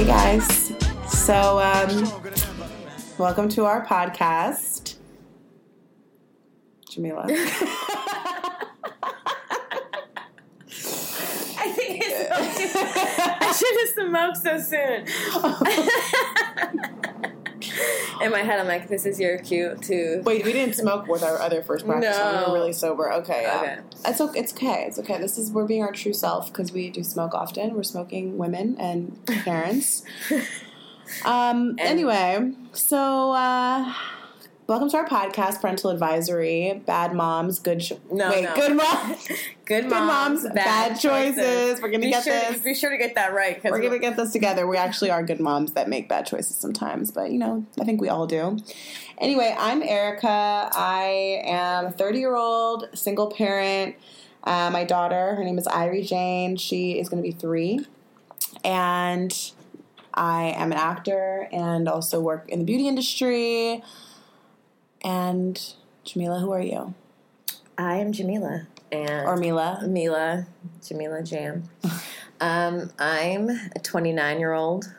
Hey guys. So, um, welcome to our podcast. Jamila. I think it's so I should have smoked so soon. In my head, I'm like, this is your cue to. Wait, we didn't smoke with our other first practice. one. We No. were really sober. Okay, yeah. Okay. It's okay. It's okay. It's okay. This is we're being our true self because we do smoke often. We're smoking women and parents. um. anyway, so uh, welcome to our podcast, Parental Advisory. Bad moms, good. Sh- No, wait, no. good moms. Good Good moms, bad choices. We're gonna be get sure, this. Be sure to get that right. 'cause We're gonna get this together. We actually are good moms that make bad choices sometimes, but you know, I think we all do. Anyway, I'm Erica. I am a 30 year old single parent. Uh, my daughter, her name is Irie Jane. She is going to be three, and I am an actor and also work in the beauty industry. And Jamila, who are you? I am Jamila and Or Mila? Mila, Jamila Jam. um, I'm a 29 year old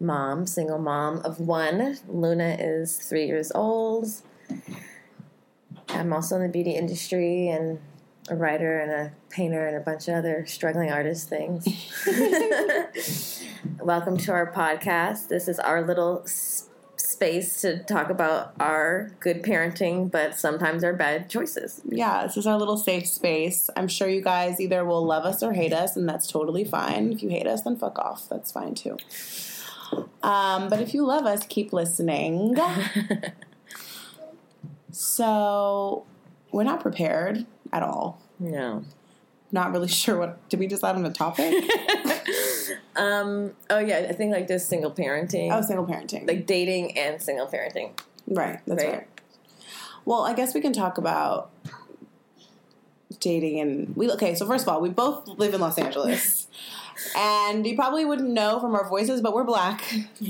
mom, single mom of one. Luna is three years old. I'm also in the beauty industry and a writer and a painter and a bunch of other struggling artist things. Welcome to our podcast. This is our little space to talk about our good parenting, but sometimes our bad choices. yeah, this is our little safe space. I'm sure you guys either will love us or hate us, and that's totally fine. If you hate us, then fuck off. That's fine too. Um, but if you love us, keep listening. so, we're not prepared at all. No. Not really sure what. Did we decide on the topic? um. Oh yeah, I think like just single parenting, oh, single parenting. like dating and single parenting. right, that's right. Right. Well, I guess we can talk about dating and we. Okay, so first of all, we both live in Los Angeles. And you probably wouldn't know from our voices, but we're black.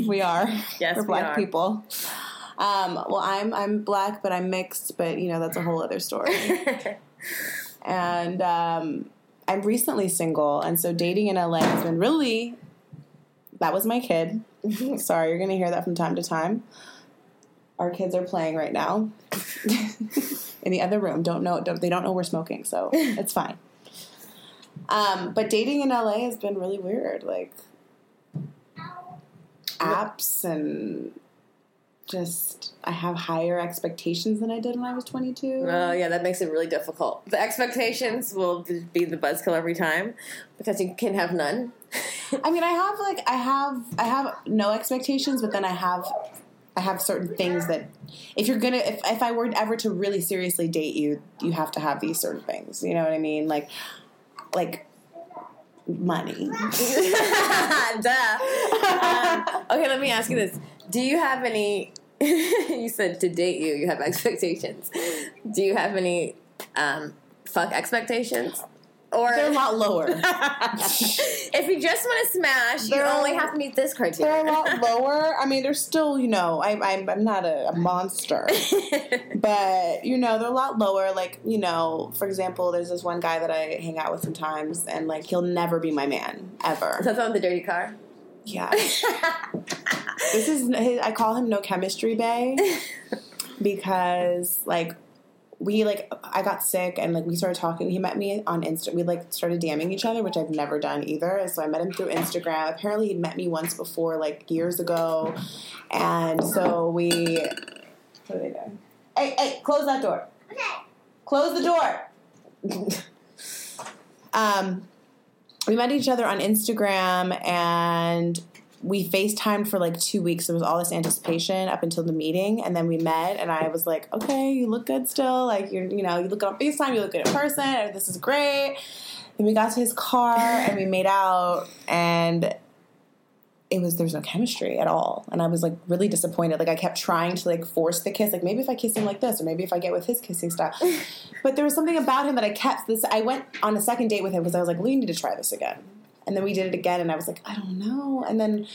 We are. Yes, we're we black are. people. Um, well, I'm I'm black, but I'm mixed. But you know that's a whole other story. and um, I'm recently single, and so dating in LA has been really. That was my kid. Sorry, you're gonna hear that from time to time. Our kids are playing right now in the other room. Don't know. Don't, they don't know we're smoking, so it's fine. Um, but dating in LA has been really weird. Like apps and just I have higher expectations than I did when I was 22. Oh yeah, that makes it really difficult. The expectations will be the buzzkill every time because you can have none. I mean, I have like I have I have no expectations, but then I have I have certain things that if you're gonna if if I were ever to really seriously date you, you have to have these certain things. You know what I mean? Like like money. Duh. Um, okay, let me ask you this: Do you have any? you said to date you, you have expectations. Do you have any um, fuck expectations? Or They're a lot lower. if you just want to smash, you They're- only have to meet this criteria. They're a lot lower. I mean, they're still, you know, I, I'm, I'm not a, a monster. but you know they're a lot lower like you know for example there's this one guy that i hang out with sometimes and like he'll never be my man ever So that's on the dirty car. Yeah. This is i call him no chemistry bay because like we like i got sick and like we started talking he met me on insta we like started DMing each other which i've never done either so i met him through instagram. Apparently he'd met me once before like years ago and so we what are they doing hey hey close that door. Okay. close the door. Um we met each other on instagram and we FaceTimed for like two weeks. There was all this anticipation up until the meeting, and then we met, and I was like, "Okay, you look good still. Like you're, you know, you look good on FaceTime. You look good in person. This is great." Then we got to his car and we made out, and it was there's no chemistry at all, and I was like really disappointed. Like I kept trying to like force the kiss, like maybe if I kiss him like this, or maybe if I get with his kissing style. but there was something about him that I kept. This I went on a second date with him because I was like, we need to try this again. And then we did it again, and I was like, I don't know. And then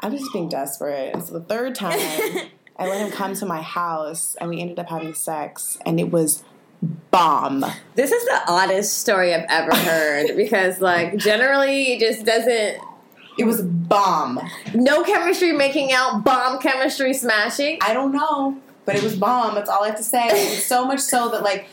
I was just being desperate. And so the third time, I let him come to my house, and we ended up having sex, and it was bomb. This is the oddest story I've ever heard because, like, generally it just doesn't It was bomb. No chemistry making out, bomb chemistry smashing. I don't know, but it was bomb. That's all I have to say. So much so that like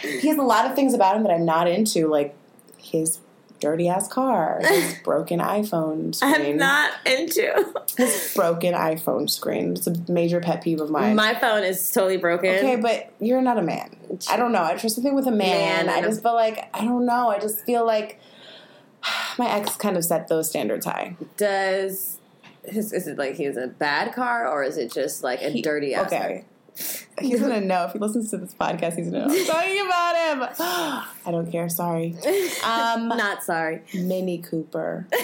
he has a lot of things about him that I'm not into, like his dirty ass car, his broken iPhone screen. I'm not into. his broken iPhone screen. It's a major pet peeve of mine. My phone is totally broken. okay, but you're not a man. I don't know. I trust something with a man. Man, I just feel like I don't know. I just feel like my ex kind of set those standards high. Does his, is it like he has a bad car or is it just like a He- dirty ass? Okay. He's gonna know if he listens to this podcast. He's gonna know I'm talking about him. I don't care. Sorry. Um, Not sorry. Mini Cooper.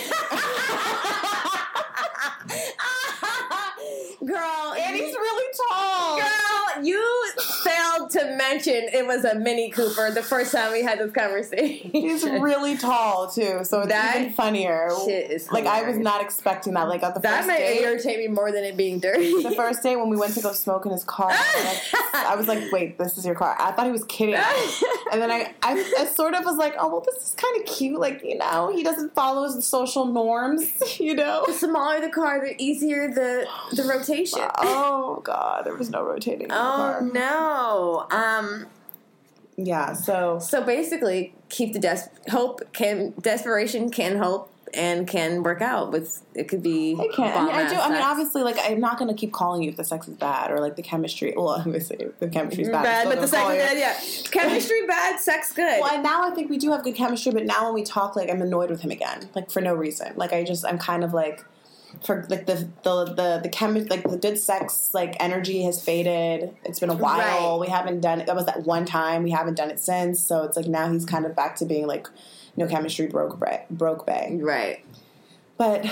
Girl, And he's really tall. Girl, you it was a Mini Cooper the first time we had this conversation. He's really tall too, so it's That even funnier. shit is like I was not expecting that. Like on the That first might date, irritate me more than it being dirty. the first day when we went to go smoke in his car, I was like, "Wait, this is your car?" I thought he was kidding, and then I, I, I sort of was like, "Oh, well, this is kind of cute." Like you know, he doesn't follow the social norms, you know. the smaller the car, the easier the the rotation. Oh God, there was no rotating. Oh car. no. Um. Um, yeah, so So basically, keep the des- hope can desperation can hope and can work out with it could be. I can't. I mean, I do. I mean, obviously, like I'm not going to keep calling you if the sex is bad or like the chemistry. Well, obviously, the chemistry's bad. Bad, but the gonna sex is good. Yeah, chemistry bad, sex good. Well, now I think we do have good chemistry, but now when we talk, like I'm annoyed with him again, like for no reason. Like I just, I'm kind of like, for like the the the the chemi- like the good sex like energy has faded. It's been a while. Right. We haven't done it. That was that one time. We haven't done it since. So it's like now he's kind of back to being like, no chemistry broke bre- broke bay. Right. But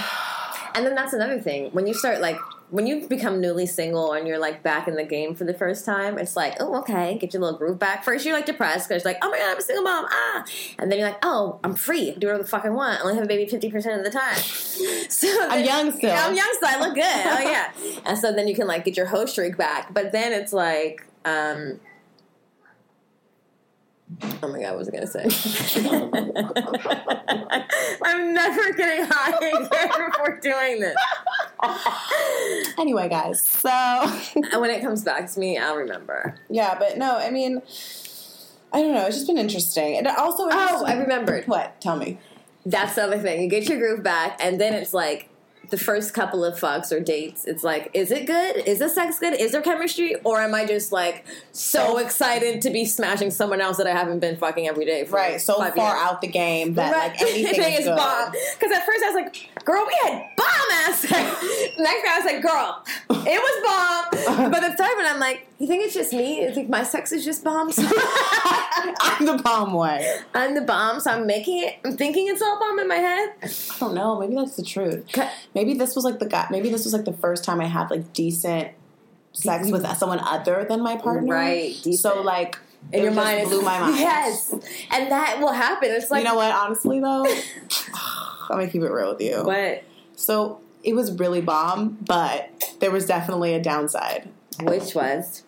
And then that's another thing. When you start like when you become newly single and you're like back in the game for the first time, it's like, oh, okay, get your little groove back. First, you're like depressed because like, oh my god, I'm a single mom, ah, and then you're like, oh, I'm free, do whatever the fuck I want. I only have a baby fifty percent of the time. So I'm young still. Yeah, I'm young still. I look good. Oh yeah. And so then you can like get your hoe streak back. But then it's like, um, oh my god, what was I gonna say? I'm never getting high again before doing this. anyway, guys. So And when it comes back to me, I'll remember. yeah, but no, I mean, I don't know. It's just been interesting, and also, Oh, I remembered. What? Tell me. That's the other thing. You get your groove back, and then it's like the first couple of fucks or dates. It's like, is it good? Is the sex good? Is there chemistry? Or am I just like so excited to be smashing someone else that I haven't been fucking every day for Right, so far years? out the game that Right. like anything is, is good. bomb. Because at first I was like, girl, we had bomb ass sex. Next guy I was like, girl, it was bomb. but the time, one, I'm like, you think it's just me? You think my sex is just bomb? So I'm the bomb way. I'm the bomb, so I'm making it. I'm thinking it's all bomb in my head. I don't know. Maybe that's the truth. Maybe this was like the guy. Maybe this was like the first time I had like decent sex mm-hmm. with someone other than my partner. Right, decent. So like, In your mind, it's- blew my mind. Yes, and that will happen. It's like you know what? Honestly, though, I'm gonna keep it real with you. what? So it was really bomb, but there was definitely a downside Which was?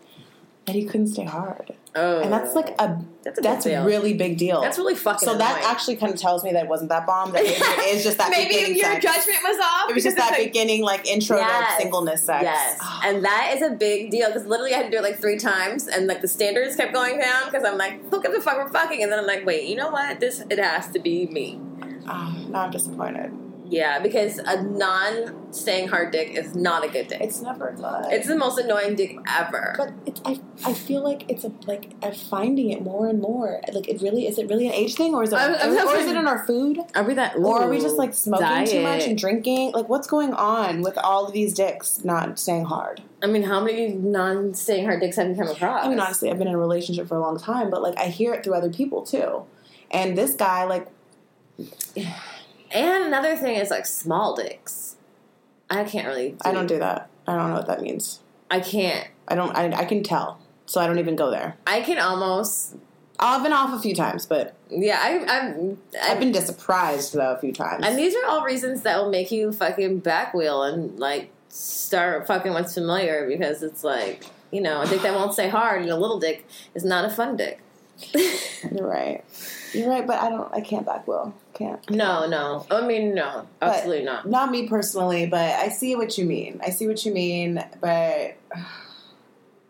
that he couldn't stay hard, Oh, and that's like a That's a that's really big deal. that's really fucking. so that annoying. actually kind of tells me that it wasn't that bomb. That it is just that maybe beginning your sex. judgment was off. It was just that like- beginning, like intro Yes. to singleness sex. Yes, and that is a big deal because literally I had to do it like three times, and like the standards kept going down because I'm like, look at the fuck we're fucking, and then I'm like, wait, you know what? This it has to be me. Ah, now I'm disappointed. Yeah, because a non-staying hard dick is not a good dick. It's never good. It's the most annoying dick ever. but it's, I I feel like it's a like I'm finding it more and more. Like it really is it really an age thing or is it I'm- I'm or, not is it in our food are we that? or are we just like smoking too much and drinking? Like what's going on with all of these dicks not staying hard? I mean, how many non-staying hard dicks have you come across? I mean, honestly, I've been in a relationship for a long time, but like I hear it through other people too. And this guy, like, And another thing is like small dicks. I can't really. Do, I don't do that. I don't know what that means. I can't. I don't. I, I can tell, so I don't even go there. I can almost. I've been off a few times, but Yeah, I, I'm. I've been surprised though a few times. And these are all reasons that will make you fucking back wheel and like start fucking what's familiar because it's like you know a dick that won't stay hard and a little dick is not a fun dick. You're right. You're right, but I don't. I can't back will. Can't. No, no. I mean, no, But- absolutely not. Not me personally, but I see what you mean. I see what you mean, but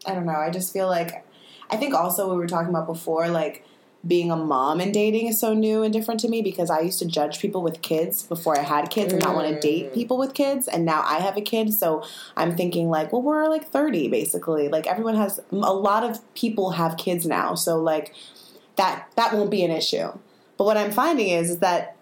I don't know. I just feel like I think also we were talking about before, like being a mom and dating is so new and different to me because I used to judge people with kids before I had kids and not want to Mm. date people with kids, and now I have a kid, so I'm thinking like, well, we're like 30 basically. Like everyone has a lot of people have kids now, so like that that won't be an issue. But what I'm finding is, is that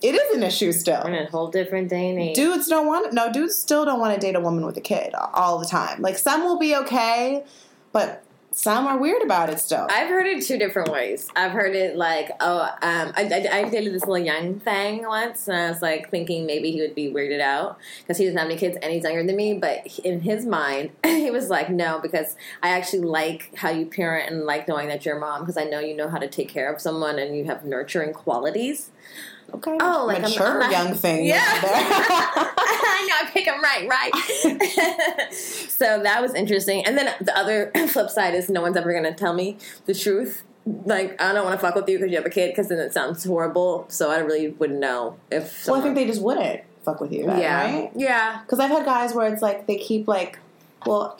it is an issue still. In a whole different day and age. Dudes don't want no dudes still don't want to date a woman with a kid all the time. Like some will be okay, but some are weird about it still. I've heard it two different ways. I've heard it like, oh, um, I, I, I dated this little young thing once, and I was like thinking maybe he would be weirded out because he doesn't have any kids and he's younger than me. But in his mind, he was like, no, because I actually like how you parent and like knowing that you're a mom because I know you know how to take care of someone and you have nurturing qualities. Okay, Oh, like I'm- mature I'm not- young thing. Yeah. I know, I pick them right, right. so that was interesting. And then the other flip side is no one's ever going to tell me the truth. Like, I don't want to fuck with you because you have a kid because then it sounds horrible. So I really wouldn't know if well, I think they just wouldn't fuck with you, then, yeah. right? Yeah. Because I've had guys where it's like they keep like, well,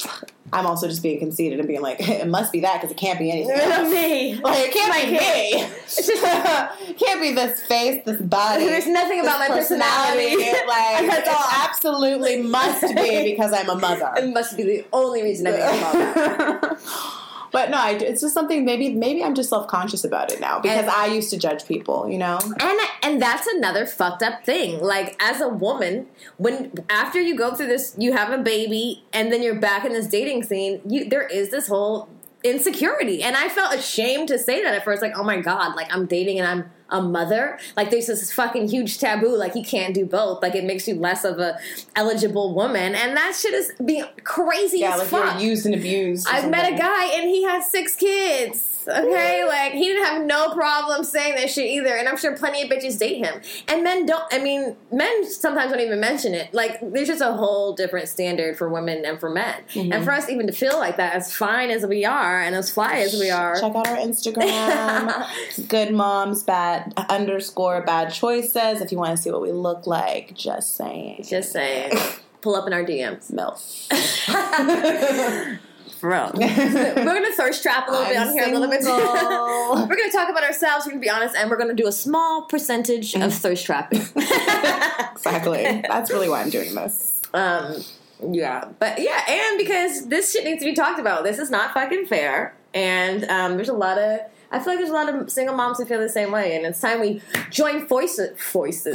I'm also just being conceited and being like, it must be that because it can't be anything. else. me. Like it can't My be me. it can't be this face, this body. There's nothing about my personality. Like That's it all. absolutely must be because I'm a mother. It must be the only reason I'm a call. But no, I, it's just something. Maybe maybe I'm just self conscious about it now because And- I used to judge people. You know, And and that's another fucked up thing. Like as a woman, when after you go through this, you have a baby, and then you're back in this dating scene. You there is this whole insecurity, and I felt ashamed to say that at first. Like, oh my god, like I'm dating and I'm a mother. Like there's this fucking huge taboo. Like you can't do both. Like it makes you less of a eligible woman, and that shit is be crazy yeah, as like fuck. you're used and abused. I've met a guy and he has six kids. Okay, like he didn't have no problem saying that shit either, and I'm sure plenty of bitches date him. And men don't. I mean, men sometimes don't even mention it. Like there's just a whole different standard for women and for men, Mm-hmm. and for us even to feel like that, as fine as we are and as fly as we are. Check out our Instagram. Good moms, bad underscore bad choices. If you want to see what we look like, just saying. Just saying, pull up in our DMs, Milf. for real. We're gonna thirst trap a little bit I'm on here, a little bit. we're gonna talk about ourselves. We're gonna be honest, and we're gonna do a small percentage of thirst trapping. exactly. That's really why I'm doing this. Um, yeah, but yeah, and because this shit needs to be talked about. This is not fucking fair, and um, there's a lot of. I feel like there's a lot of single moms who feel the same way, and it's time we join voices. Voices.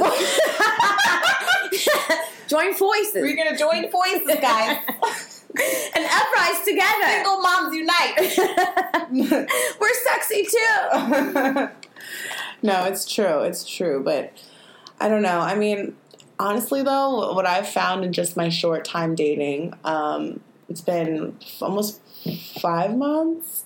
join voices. We're gonna join voices, guys. and uprise together. Single moms unite. We're sexy too. no, it's true. It's true. But I don't know. I mean, honestly, though, what I've found in just my short time dating, um, it's been almost five months,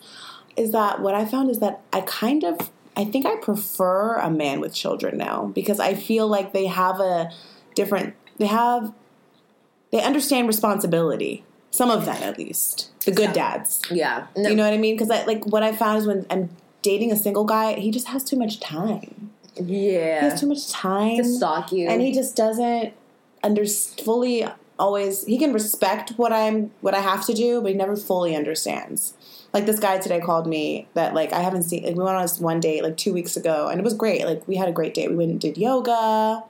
is that what I found is that I kind of. I think I prefer a man with children now because I feel like they have a different. They have. They understand responsibility. Some of them, at least. The good dads. Yeah. No, You know what I mean? Because I, like what I found is when I'm dating a single guy, he just has too much time. Yeah. He has too much time, to stalk you. and he just doesn't under fully always. He can respect what I'm what I have to do, but he never fully understands. Like this guy today called me that like I haven't seen. Like we went on this one date like two weeks ago, and it was great. Like we had a great date. We went and did yoga.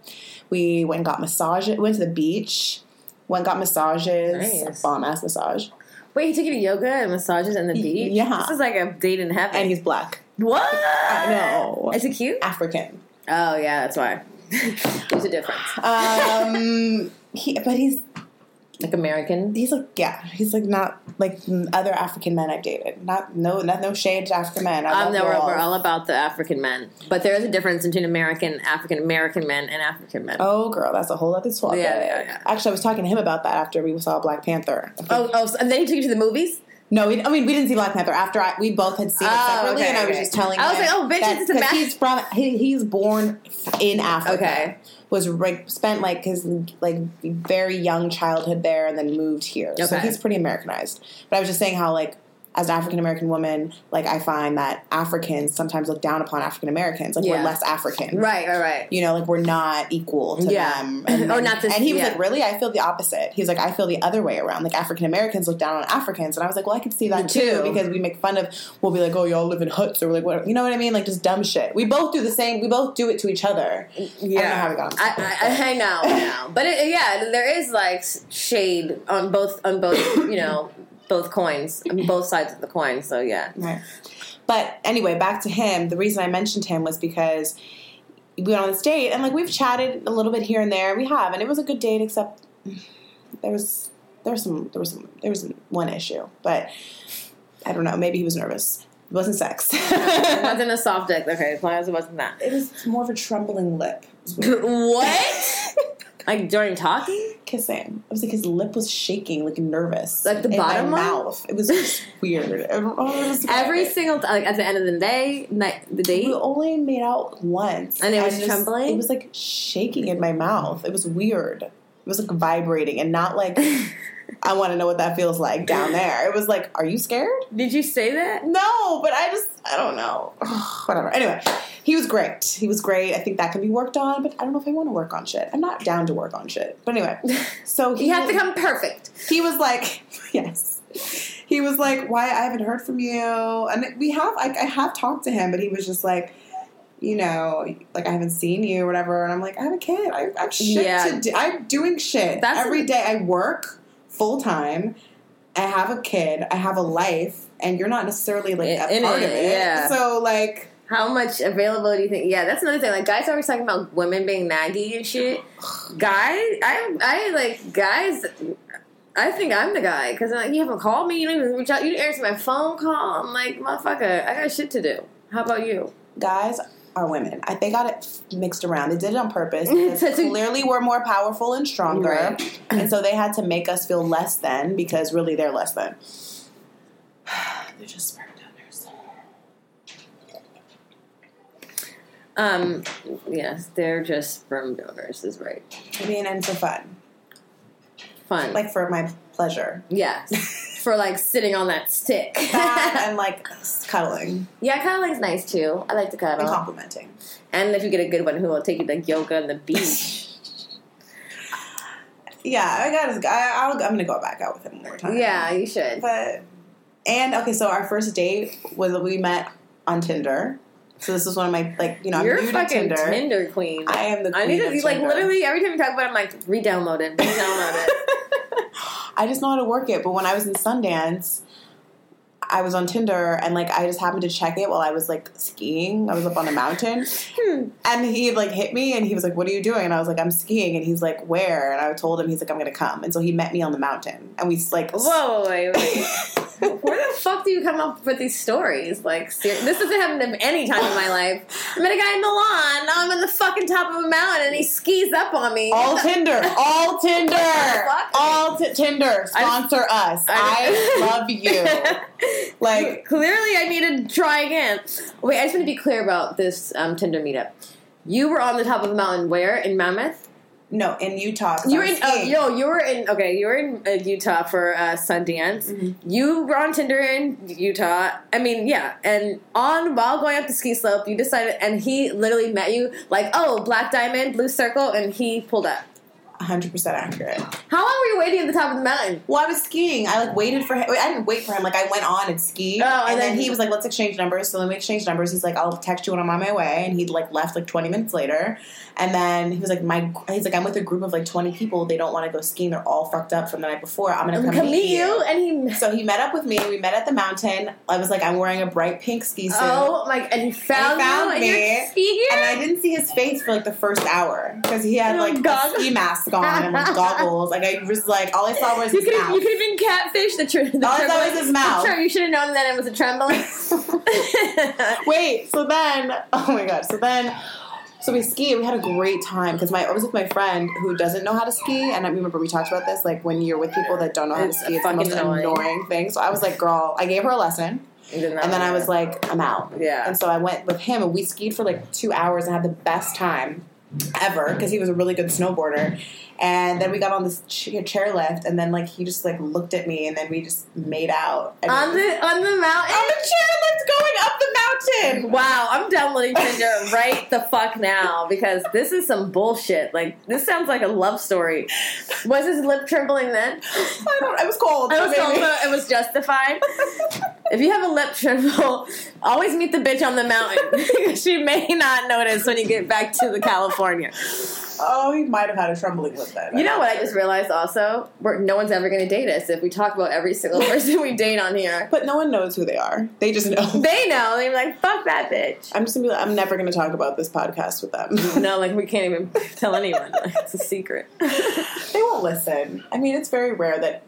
We went and got massage. Went to the beach. Went and got massages. Nice. Bomb ass massage. Wait, he took you to yoga and massages and the beach? yeah. This is like a date in heaven. And he's black. what? I know. Is he cute? African. Oh yeah, that's why. There's a difference. Um, he, but he's Like American. he's like yeah, he's like not like other African men I've dated. Not no not no shade to African men. I Um, love no, we're, all. we're all about the African men, but there is a difference between American African American men and African men. Oh girl, that's a whole other topic. Yeah, yeah, yeah. Actually, I was talking to him about that after we saw Black Panther. oh, oh, so- and then he took you to the movies. No, we, I mean we didn't see Black Panther after I, we both had seen it Oh, separately, okay, and I was okay. just telling. I was like, oh, bitch, that- it's a ma- he's from he, he's born in Africa. Okay. Was like spent like his like very young childhood there, and then moved here. So he's pretty Americanized. But I was just saying how like as an African American woman, like I find that Africans sometimes look down upon African Americans. Like Yeah. we're less African. Right, right, right. You know, like we're not equal to Yeah. them. Or oh, not this- And he was yeah. like, "Really? I feel the opposite." He's like, "I feel the other way around. Like African Americans look down on Africans." And I was like, "Well, I could see that too, because we make fun of. We'll be like, oh, y'all live in huts or like what? You know what I mean? Like just dumb shit. We both do the same. We both do it to each other. Yeah, got on I, I, I know, I know. But it, yeah, there is like shade on both on both you know both coins, on both sides of the coin. So yeah, Right. But anyway, back to him. The reason I mentioned him was because we went on this date and like we've chatted a little bit here and there. We have, and it was a good date, except there was there was some there was some there was one issue, but I don't know. Maybe he was nervous. It wasn't sex. it wasn't a soft dick. Okay, as long as it wasn't that. it was more of a trembling lip. It was weird. what? like during talking? Kissing. It was like his lip was shaking, like nervous. Like the in bottom my one? mouth. It was just weird. I don't know how to describe Every single like at the end of the day, night the date. We only made out once, And it was just- trembling? It was like shaking in my mouth. It was weird. It was like vibrating, and not like I want to know what that feels like down there. It was like, are you scared? Did you say that? No, but I just I don't know. Whatever. Anyway, he was great. He was great. I think that can be worked on, but I don't know if I want to work on shit. I'm not down to work on shit. But anyway, so he You have to come perfect. he was like, yes. He was like, why I haven't heard from you, and we have. I, I have talked to him, but he was just like, you know, like I haven't seen you or whatever. And I'm like, I have a kid. I, I have shit Yeah. to do. I'm doing shit That's every a- day. I work full time. I have a kid. I have a life, and you're not necessarily like a In part it, of it. yeah. So like, How much availability do you think? Yeah, that's another thing. Like guys are always talking about women being naggy and shit. Guys, I, I like guys. I think I'm the guy because like, you haven't called me. You didn't even reach out. You didn't answer my phone call. I'm like, motherfucker, I got shit to do. How about you? guys are women. I, they got it mixed around. They did it on purpose because So- so- clearly we're more powerful and stronger, Right. and so they had to make us feel less than because really they're less than. they're just sperm donors. Um, yes, they're just sperm donors. Is right. I mean, and for fun, Fun. like for my pleasure, yes, for like sitting on that stick. that and like cuddling yeah, cuddling's nice too. I like to and cuddle. complimenting. And if you get a good one, who will take you to yoga and the beach? Yeah, I got. I, I'll, I'm gonna go back out with him one more time. yeah, you should. but and okay, so our first date was we met on Tinder. So this is one of my like you know I'm new a to Tinder. Tinder, queen. I am the queen I need to of like Tinder. literally every time you talk about it, I'm like re-download it, re-download it. I just know how to work it. But when I was in Sundance, I was on Tinder and like I just happened to check it while I was like skiing. I was up on a mountain and he like hit me and he was like, "What are you doing?" And I was like, "I'm skiing." And he's like, "Where?" And I told him he's like, "I'm gonna come." And so he met me on the mountain and we like Whoa, wait, wait. Where the fuck do you come up with these stories? Like, ser- this doesn't happen at any time in my life. I met a guy in Milan. Now I'm on the fucking top of a mountain, and he skis up on me. All Tinder, all Tinder, fuck? all t- Tinder. Sponsor us. I- I love you. Like clearly, I need to try again. Wait, I just want to be clear about this um, Tinder meetup. You were on the top of a mountain. Where in Mammoth? No, in Utah. You were in. Oh, yo, you were in. Okay, you were in uh, Utah for uh, Sundance. Mhm. You were on Tinder in Utah. I mean, yeah, and on while going up the ski slope, you decided, and he literally met you like, oh, black diamond, blue circle, and he pulled up. 100% accurate. How long were you waiting at the top of the mountain? Well, I was skiing. I like waited for him. I didn't wait for him. Like I went on and skied, Oh, and, and then, then- he was like, "Let's exchange numbers." So then we exchanged numbers. He's like, "I'll text you when I'm on my way," and he like left like 20 minutes later. And then he was like, "My," he's like, "I'm with a group of like 20 people. They don't want to go skiing. They're all fucked up from the night before. I'm gonna come, Come meet you, and he. So he met up with me. We met at the mountain. I was like, I'm wearing a bright pink ski suit. Oh my! And he found, found you, me, and. And I didn't see his face for like the first hour because he had Oh, like a ski mask on and like goggles. Like I was like, all I saw was You his could have mouth. you could have been catfish. The, tr- the All I saw was his mouth. Sure, you should have known that it was a trembling. Wait, so then, oh my god, so then, so we ski. We had a great time because my I was with my friend who doesn't know how to ski, and I remember we talked about this. Like when you're with people that don't know how to ski, it's the most annoying. annoying. thing. So I was like, girl, I gave her a lesson, and then I was like, I'm out. yeah. And so I went with him, and we skied for like two hours and had the best time. Ever because he was a really good snowboarder. And then we mm. got on this ch- chairlift, and then like he just like looked at me, and then we just made out And on the on the mountain. on the chairlift going up the mountain. Wow, I'm downloading Tinder right the fuck now because this is some bullshit. Like this sounds like a love story. Was his lip trembling then? I don't. It was cold. It was maybe. also it was justified. if you have a lip tremble, always meet the bitch on the mountain. she may not notice when you get back to the California. Oh, he might have had a trembling lip then. You know what I just realized also? We're, no one's ever going to date us if we talk about every single person we date on here. But no one knows who they are. They just know. They know. They're like, fuck that bitch. I'm just gonna be like, I'm never gonna talk about this podcast with them. No, like we can't even tell anyone. Like, it's a secret. they won't listen. I mean, it's very rare that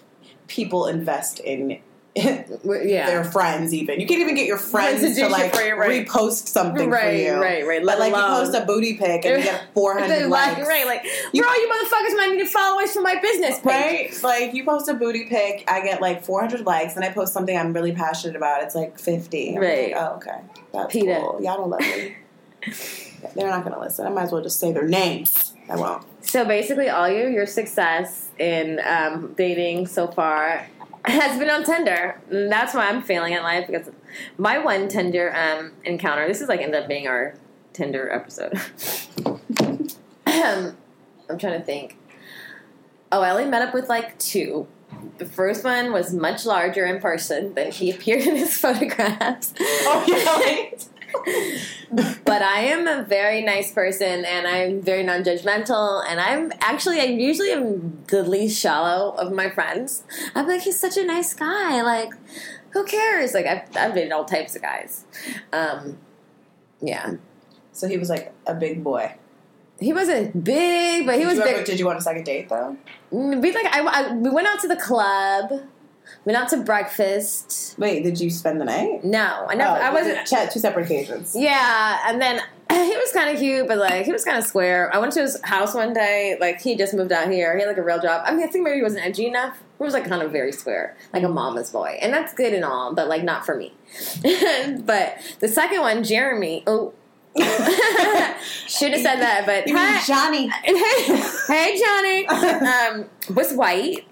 people invest in yeah. their friends. Even you can't even get your friends To to, like for you, right. repost something for right, you. right, right. But like alone you post a booty pic and you get 400 Like, likes. right, like, You- bro, you motherfuckers might need followers for my business page. Right? Like you post a booty pic, I get like 400 likes, and I post something I'm really passionate about. It's like 50. I'm Right. Like, oh, okay. That's PETA. cool. Y'all don't love me. They're not gonna listen. I might as well just say their names. I won't. So basically, all you your success in um, dating so far has been on Tinder. And that's why I'm failing at life because my one Tinder um, encounter. This is like ended up being our Tinder episode. I'm trying to think. Oh, I only met up with like two. The first one was much larger in person than he appeared in his photographs. Oh, yeah. but I am a very nice person and I'm very non judgmental. And I'm actually, I usually am the least shallow of my friends. I'm like, he's such a nice guy. Like, who cares? Like, I've, I've dated all types of guys. Um, yeah. So he was like a big boy. He wasn't big, but he did was you ever- big. did you want a second date though? We like, I, I, we went out to the club, went out to breakfast. Wait, did you spend the night? No, I never, Oh, I was wasn't. it two separate occasions. Yeah, and then he was kind of cute, but like he was kind of square. I went to his house one day. Like he just moved out here. He had like a real job. I mean, I think maybe he wasn't edgy enough. He was like kind of very square, like a mama's boy, and that's good and all, but like not for me. but the second one, Jeremy. Oh. Should have said that, but You hi, Johnny? hey Johnny, um, was white.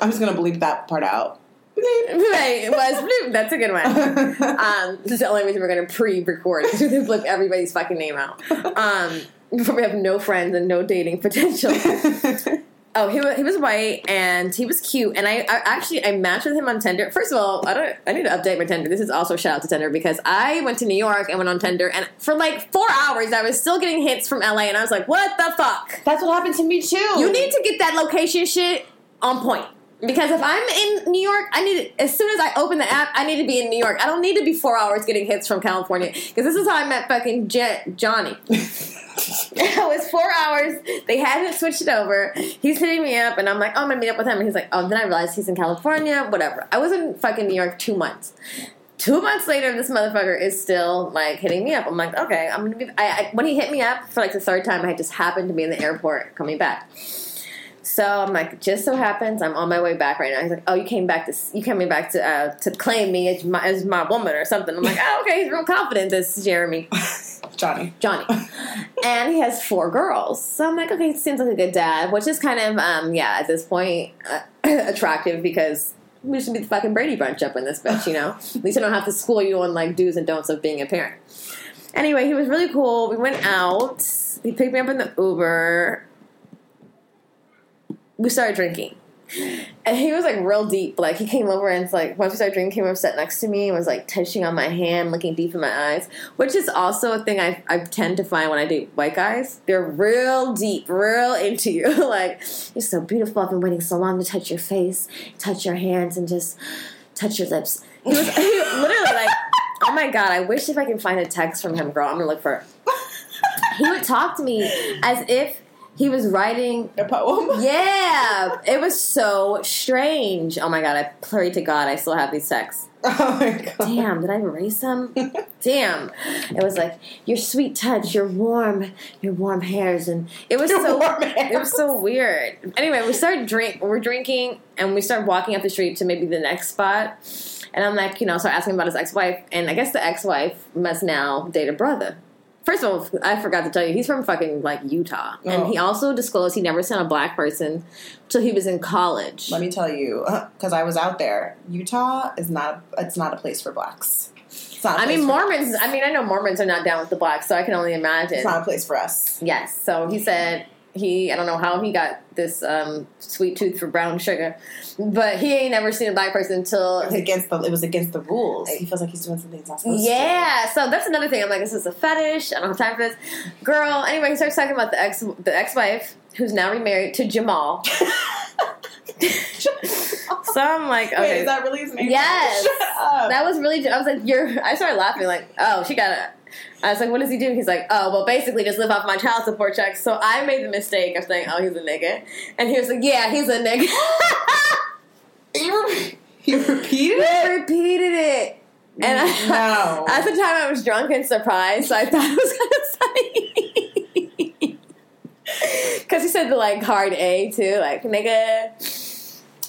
I'm just gonna bleep that part out. Right, was that's a good one. Um, this is the only reason we're going to pre-record can flip everybody's fucking name out. Um, before we have no friends and no dating potential. Oh, he was, he was white and he was cute, and I, I actually I matched with him on Tinder. First of all, I don't I need to update my Tinder. This is also a shout out to Tinder because I went to New York and went on Tinder, and for like four hours I was still getting hits from LA, and I was like, what the fuck? That's what happened to me too. You need to get that location shit on point. Because if I'm in New York, I need as soon as I open the app, I need to be in New York. I don't need to be four hours getting hits from California. Because this is how I met fucking Je- Johnny. it was four hours. They hadn't switched it over. He's hitting me up, and I'm like, oh, I'm gonna meet up with him. And he's like, oh, then I realized he's in California. Whatever. I was in fucking New York two months. Two months later, this motherfucker is still like hitting me up. I'm like, okay, I'm gonna be. I, I, when he hit me up for like the third time, I just happened to be in the airport coming back. So I'm like, just so happens I'm on my way back right now. He's like, oh, you came back to you came back to uh, to claim me as my as my woman or something. I'm like, oh, okay, he's real confident. This Jeremy. Johnny. Johnny. and he has four girls. So I'm like, okay, seems like a good dad, which is kind of, um, yeah, at this point, uh, attractive because we should be the fucking Brady Bunch up in this bitch, you know? At least I don't have to school you on like do's and don'ts of being a parent. Anyway, he was really cool. We went out. He picked me up in the Uber. We started drinking. And he was like real deep. Like he came over and it's like once we started drinking, he came over, sat next to me, and was like touching on my hand, looking deep in my eyes, which is also a thing I, I tend to find when I date white guys. They're real deep, real into you. like you're so beautiful. I've been waiting so long to touch your face, touch your hands, and just touch your lips. He was he literally like, oh my god, I wish if I can find a text from him, girl. I'm gonna look for. It. He would talk to me as if he was writing A poem. yeah, it was so strange. Oh my god, I pray to God I still have these texts. Oh my god. Damn, did I erase them? Damn. It was like your sweet touch, your warm, your warm hairs, and it was Your so it was so weird. Anyway, we started drink. We're drinking, and we start walking up the street to maybe the next spot. And I'm like, you know, start asking about his ex-wife, and I guess the ex-wife must now date a brother. First of all, I forgot to tell you, he's from fucking like Utah, and Oh. he also disclosed he never sent a black person till he was in college. Let me tell you, because I was out there. Utah is not. It's not a place for blacks. It's not. a I mean, Mormons. blacks. I mean, I know Mormons are not down with the blacks, so I can only imagine. It's not a place for us. Yes. So he said he, I don't know how he got this um, sweet tooth for brown sugar, but he ain't never seen a black person until. It was against the. It was against the rules. He feels like he's doing something he's not supposed to. Yeah, so that's another thing. I'm like, this is a fetish. I don't have time for this, girl. Anyway, he starts talking about the ex, the ex-wife who's now remarried to Jamal. so I'm like, okay, Wait, is that really his name? Yes. Shut up. That was really. I was like, you're. I started laughing. Like, oh, she got it. I was like, what does he do? He's like, oh, well, basically just live off my child support checks. So I made the mistake of saying, oh, he's a nigga, and he was like, yeah, he's a nigga. you, re- you repeated it? he repeated it, and I, no. at the time I was drunk and surprised, so I thought it was kind of funny. Because he said the like hard A too, like nigga.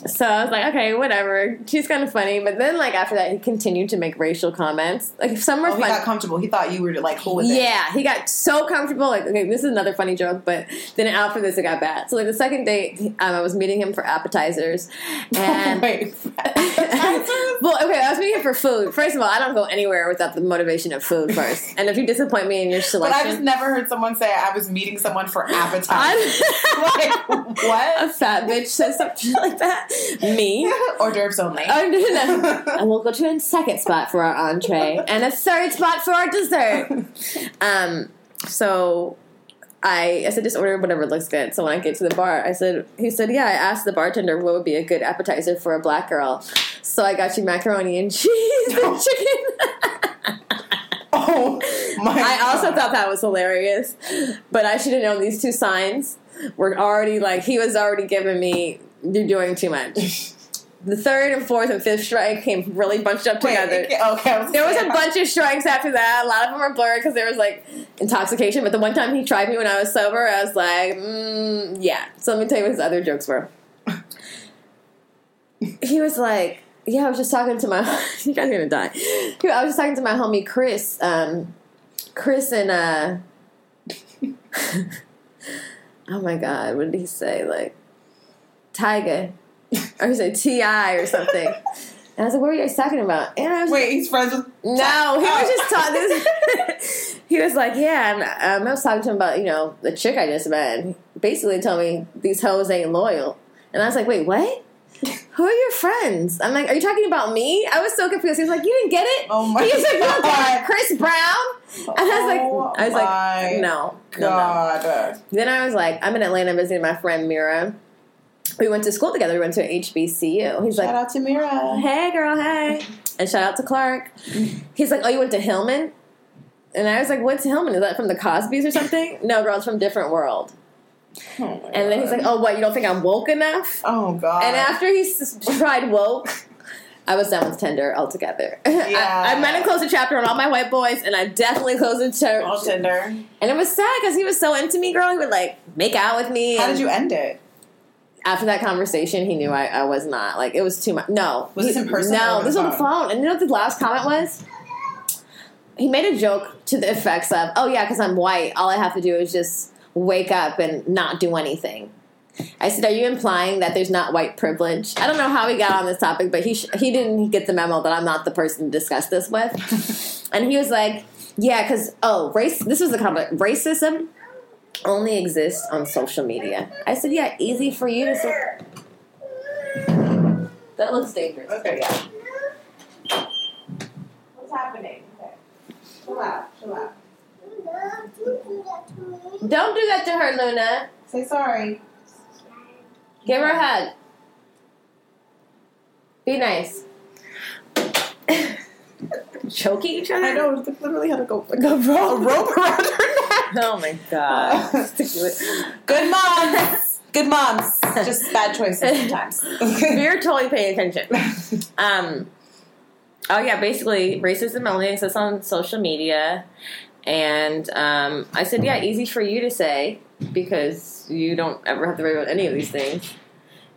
So I was like, okay, whatever. She's kind of funny, but then like after that, he continued to make racial comments. Like some were oh, he funny. got comfortable. He thought you were like cool with it. Yeah, he got so comfortable. Like, okay, this is another funny joke, but then after this, it got bad. So, like, the second date, um, I was meeting him for appetizers, and Wait. well, okay, I was meeting him for food. First of all, I don't go anywhere without the motivation of food first. And if you disappoint me in your selection, But I just never heard someone say I was meeting someone for appetizers. Like what? a fat bitch says something like that. Me. Hors d'oeuvres only. Oh, no, no. and we'll go to a second spot for our entree and a third spot for our dessert. Um, so I, I said, just order whatever looks good. So when I get to the bar, I said, he said, yeah, I asked the bartender what would be a good appetizer for a black girl. So I got you macaroni and cheese and chicken. oh my! I also thought that was hilarious, but I should have known these two signs were already like he was already giving me you're doing too much. The third and fourth and fifth strike came really bunched up Wait, together. okay, was There was a bunch of strikes after that. A lot of them were blurred because there was like intoxication. But the one time he tried me when I was sober, I was like, mm, yeah. So let me tell you what his other jokes were. He was like, yeah, I was just talking to my. you guys are gonna die. I was just talking to my homie Chris. Um, Chris and uh. oh my god, what did he say? Like, Tyga, or said Ti or something. And I was like, "What were you guys talking about?" And I was Wait, he's friends with. no, he was Oh. just talking. This, he was like, "Yeah," and um, I was talking to him about you know the chick I just met. And he basically told me these hoes ain't loyal, and I was like, "Wait, what? Who are your friends?" I'm like, "Are you talking about me?" I was so confused. He was like, "You didn't get it." Oh my He was like, God. Chris Brown." And I was like, Oh I was like, no, no, no. God. Then I was like, I'm in Atlanta visiting my friend Mira. We went to school together. We went to HBCU. He's like, Shout out to Mira. hey girl, hey. And shout out to Clark. He's like, oh, you went to Hillman? And I was like, what's Hillman? Is that from the Cosbys or something? No, girl, it's from Different World. Oh And then he's like, oh, what, you don't think I'm woke enough? oh God. And after he tried woke, I was done with Tinder altogether. Yeah. I, I meant to close a chapter on all my white boys, and I definitely closed a chapter. on Tinder. And it was sad because he was so into me, girl. He would like make out with me. How did you end it? After that conversation, he knew I, I was not like it was too much. No, Was this in person No, this was on the phone. And you know what the last comment was? He made a joke to the effects of, "Oh yeah, because I'm white, all I have to do is just wake up and not do anything." I said, "Are you implying that there's not white privilege?" I don't know how he got on this topic, but he sh- he didn't get the memo that I'm not the person to discuss this with. and he was like, "Yeah, because oh, race. This was a comment. Racism only exists on social media." I said, "Yeah, easy for you to say." That looks dangerous. Okay, yeah. What's happening? Okay. Chill out. Chill out. Don't do that to her, Luna. Say sorry. Give her a hug. Be nice. Choking each other? I know. it Literally had to go like a rope, a rope around her neck. Oh my god. Good moms. Good moms. Just bad choices sometimes. You're totally paying attention. Um, oh yeah, basically racism only exists on social media, and um, I said, yeah, easy for you to say because you don't ever have to worry about any of these things.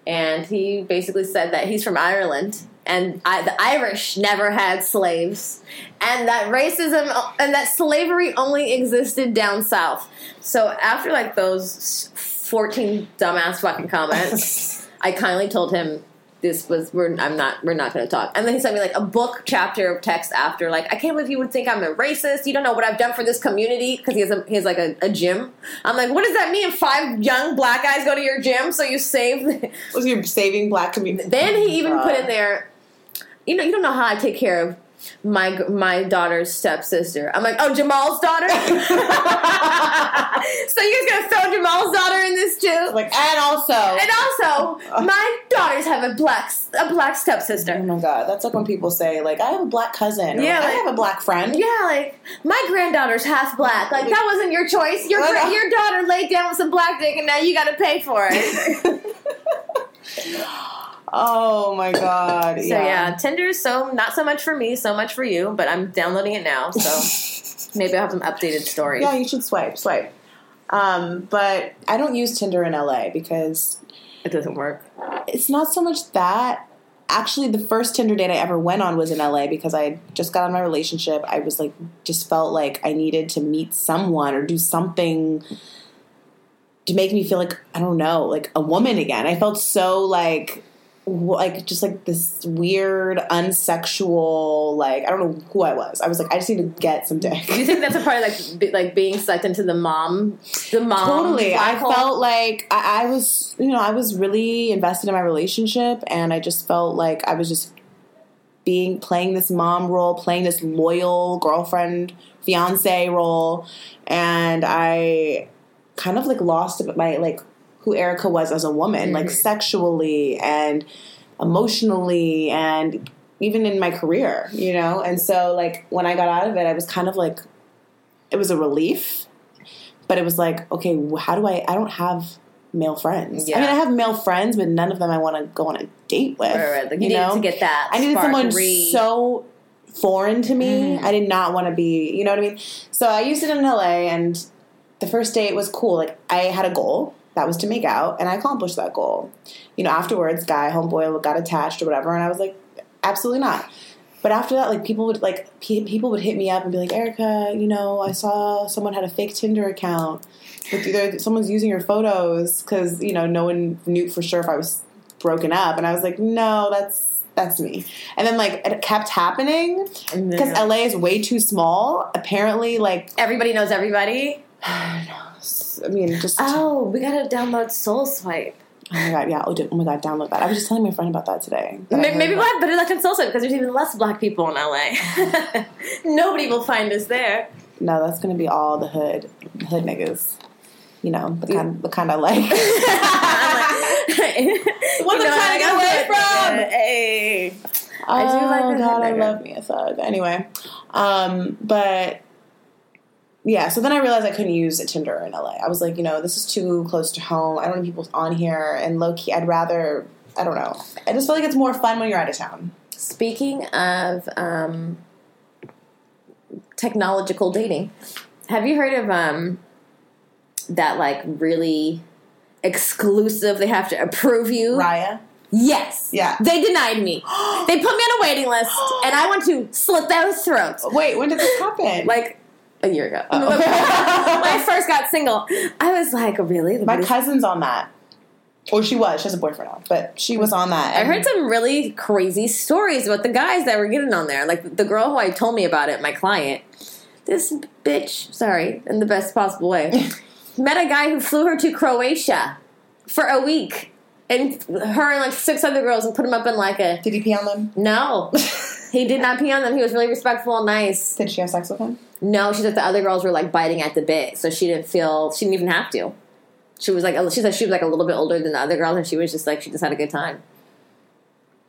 And he basically said that he's from Ireland and I, the Irish never had slaves, and that racism and that slavery only existed down south. So after like those fourteen dumbass fucking comments, I kindly told him this was we're I'm not we're not going to talk. And then he sent me like a book chapter of text after like I can't believe you would think I'm a racist. You don't know what I've done for this community because he has a, he has like a, a, gym. I'm like, what does that mean? Five young black guys go to your gym, so you save. was you saving black community? Then he even uh, put in there. You know, you don't know how I take care of my my daughter's stepsister. I'm like, oh, Jamal's daughter. so you guys gonna throw Jamal's daughter in this too? Like, and also, and also, my daughters have a black a black stepsister. Oh my god, that's like when people say like, I have a black cousin. yeah, like, I have a black friend. Yeah, like my granddaughter's half black. Like that wasn't your choice. Your uh, your daughter laid down with some black dick, and now you got to pay for it. Oh my god! So yeah. yeah, Tinder. So not so much for me, so much for you. But I'm downloading it now, so maybe I'll have some updated stories. Yeah, you should swipe, swipe. Um, but I don't use Tinder in LA because it doesn't work. It's not so much that. Actually, the first Tinder date I ever went on was in LA because I just got out of my relationship. I was like, just felt like I needed to meet someone or do something to make me feel like I don't know, like a woman again. I felt so like like just like this weird unsexual like I don't know who I was. I was like I just need to get some dick. Do you think that's a part of like be, like being sucked into the mom the mom? Totally. I hole? felt like I, I was you know I was really invested in my relationship and I just felt like I was just being playing this mom role, playing this loyal girlfriend fiance role, and I kind of like lost my like who Erica was as a woman, mm-hmm. like sexually and emotionally and even in my career, you know? And so like when I got out of it, I was kind of like it was a relief, but it was like, okay, how do I I don't have male friends. Yeah. I mean, I have male friends, but none of them I want to go on a date with. Right, right. Like you, you know? to get that. I needed someone so foreign to me. Mm. I did not want to be, you know what I mean? So I used it in LA, and the first date was cool. Like I had a goal that was to make out, and I accomplished that goal. You know, afterwards, guy, homeboy got attached or whatever, and I was like, absolutely not. But after that, like people would like pe- people would hit me up and be like, Erica, you know, I saw someone had a fake Tinder account. With either someone's using your photos because you know no one knew for sure if I was broken up, and I was like, no, that's that's me. And then like it kept happening because LA is way too small. Apparently, like everybody knows everybody. I mean, just oh, we gotta download Soul Swipe. Oh my god, yeah! Oh, oh my god, download that. I was just telling my friend about that today. That maybe, maybe we'll have better luck in Soul Swipe because there's even less black people in LA. Nobody will find us there. No, that's gonna be all the hood, hood niggas. You know, the kind, the kind I like. like what I'm trying to get away from. Hey, I do like. Oh god, I love me a thug. Anyway, um, but yeah, so then I realized I couldn't use Tinder in LA. I was like, you know, this is too close to home. I don't know people on here, and low key, I'd rather. I don't know. I just feel like it's more fun when you're out of town. Speaking of um, technological dating, have you heard of um, that like really exclusive? They have to approve you. Raya. Yes. Yeah. They denied me. they put me on a waiting list, and I want to slit their throats. Wait, when did this happen? Like a year ago. Oh. when I first got single, I was like, really? My cousin's on that. Or she was. She has a boyfriend now, but she was on that. I heard some really crazy stories about the guys that were getting on there. Like the girl who I told me about it, my client. This bitch, sorry, in the best possible way, met a guy who flew her to Croatia for a week, and her and like six other girls, and put him up in like a. Did he pee on them? No, he did not pee on them. He was really respectful and nice. Did she have sex with him? No, she said the other girls were like biting at the bit, so she didn't feel she didn't even have to. She was like she said she was like a little bit older than the other girls, and she was just like she just had a good time.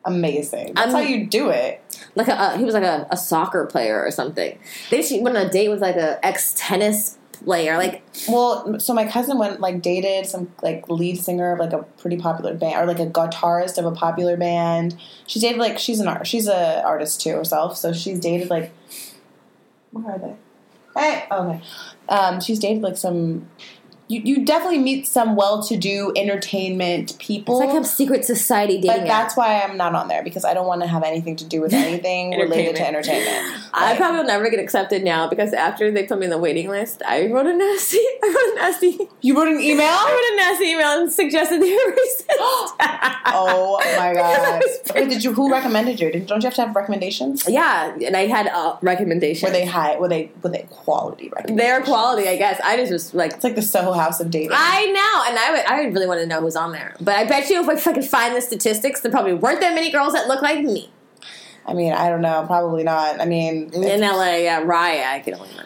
Amazing. That's how you do it. Like a, uh, he was like a, a, soccer player or something. They she went on a date with like a ex tennis player. Like, well, so my cousin went like dated some like lead singer of like a pretty popular band or like a guitarist of a popular band. She dated like she's an art she's a artist too herself, so she's dated like where are they? Hey, okay. Um, she's dated like some you, you definitely meet some well-to-do entertainment people. It's like a secret society dating but app. that's why I'm not on there because I don't want to have anything to do with anything related to entertainment. I probably will never get accepted now because after they put me in the waiting list, I wrote a nasty, I wrote a nasty, you wrote an email. I wrote a nasty email and suggested they were racist. Oh my god! Wait, did you? Who recommended you? Did, don't you have to have recommendations? yeah, and I had uh, a recommendation. Were they high? Were they were they quality recommendations? They're quality, I guess. I just was like, It's like the Soho House of dating. I know, and I would, I would really want to know who's on there. But I bet you if I could find the statistics, there probably weren't that many girls that look like me I mean, I don't know. Probably not. I mean, in LA. Yeah, Raya, I can only. Know.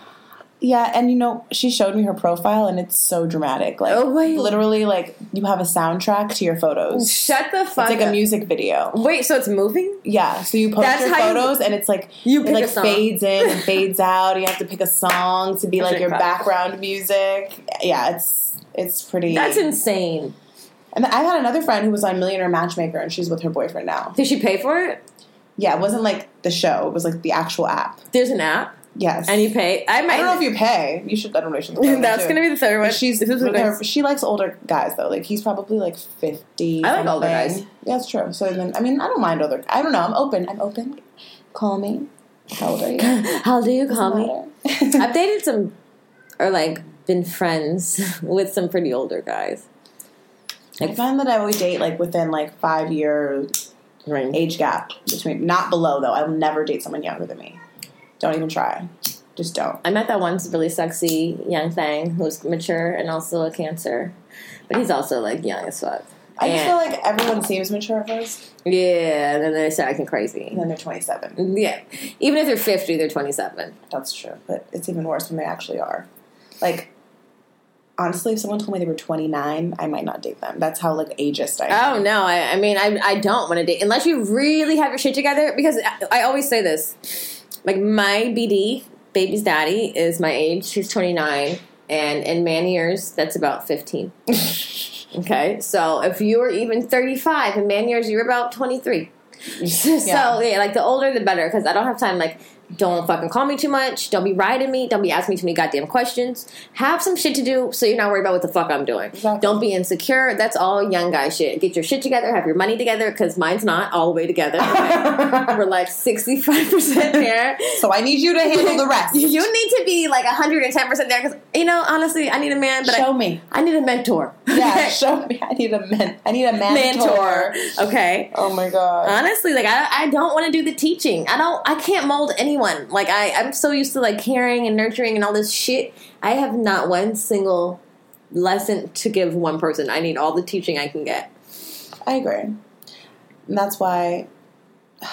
Yeah, and you know, she showed me her profile, and it's so dramatic. Like, Oh, wait. literally, like you have a soundtrack to your photos. Shut the fuck It's like a music video. Wait, so it's moving? Yeah, so you post That's your how you- photos, and it's like You it like fades in and fades out. You have to pick a song to be like your background music. Yeah, it's it's pretty. That's insane. And I had another friend who was on Millionaire Matchmaker, and she's with her boyfriend now. Did she pay for it? Yeah, it wasn't like the show; it was like the actual app. There's an app, Yes, and you pay. I might. I don't know if you pay. You should. I don't know. You should That's gonna be the third one. But she's This is her, she likes older guys though. Like he's probably like fifty. I like older guys. Yeah, that's true. So then, I mean, I don't mind older. I don't know. I'm open. I'm open. Call me. How old are you? How do you call me? I've dated some, or like been friends with some pretty older guys. I find that I always date like within like five year Right. age gap between. Not below though. I will never date someone younger than me. Don't even try. Just don't. I met that once really sexy young thing who's mature and also a cancer, but he's also like young as fuck. I just feel like everyone seems mature at first, Yeah, and then they start acting crazy. and then they're 27. Yeah, even if they're fifty, they're twenty-seven. That's true, but it's even worse when they actually are. Like, honestly, if someone told me they were 29, I might not date them. That's how like ageist I am. Oh no, I, I mean, I, I don't want to date unless you really have your shit together. Because I, I always say this, like my BD, baby's daddy, is my age. He's twenty nine, and in man years, that's about fifteen. okay, so if you were even thirty five in man years, you're about twenty three. so Yeah. yeah, like the older the better, because I don't have time. Like, don't fucking call me too much. Don't be riding me. Don't be asking me too many goddamn questions. Have some shit to do, so you're not worried about what the fuck I'm doing. Exactly. Don't be insecure. That's all young guy shit. Get your shit together. Have your money together, because mine's not all the way together. We're like sixty five percent there. so I need you to handle the rest. You need to be like hundred and ten percent there, because you know, honestly, I need a man, but show I, me. I need a mentor. Yeah, show me. I need a men. I need a mentor. mentor. Okay. Oh my god. honestly like i, I don't want to do the teaching i don't i can't mold anyone like I, i'm so used to like caring and nurturing and all this shit i have not one single lesson to give one person i need all the teaching i can get I agree. And that's why.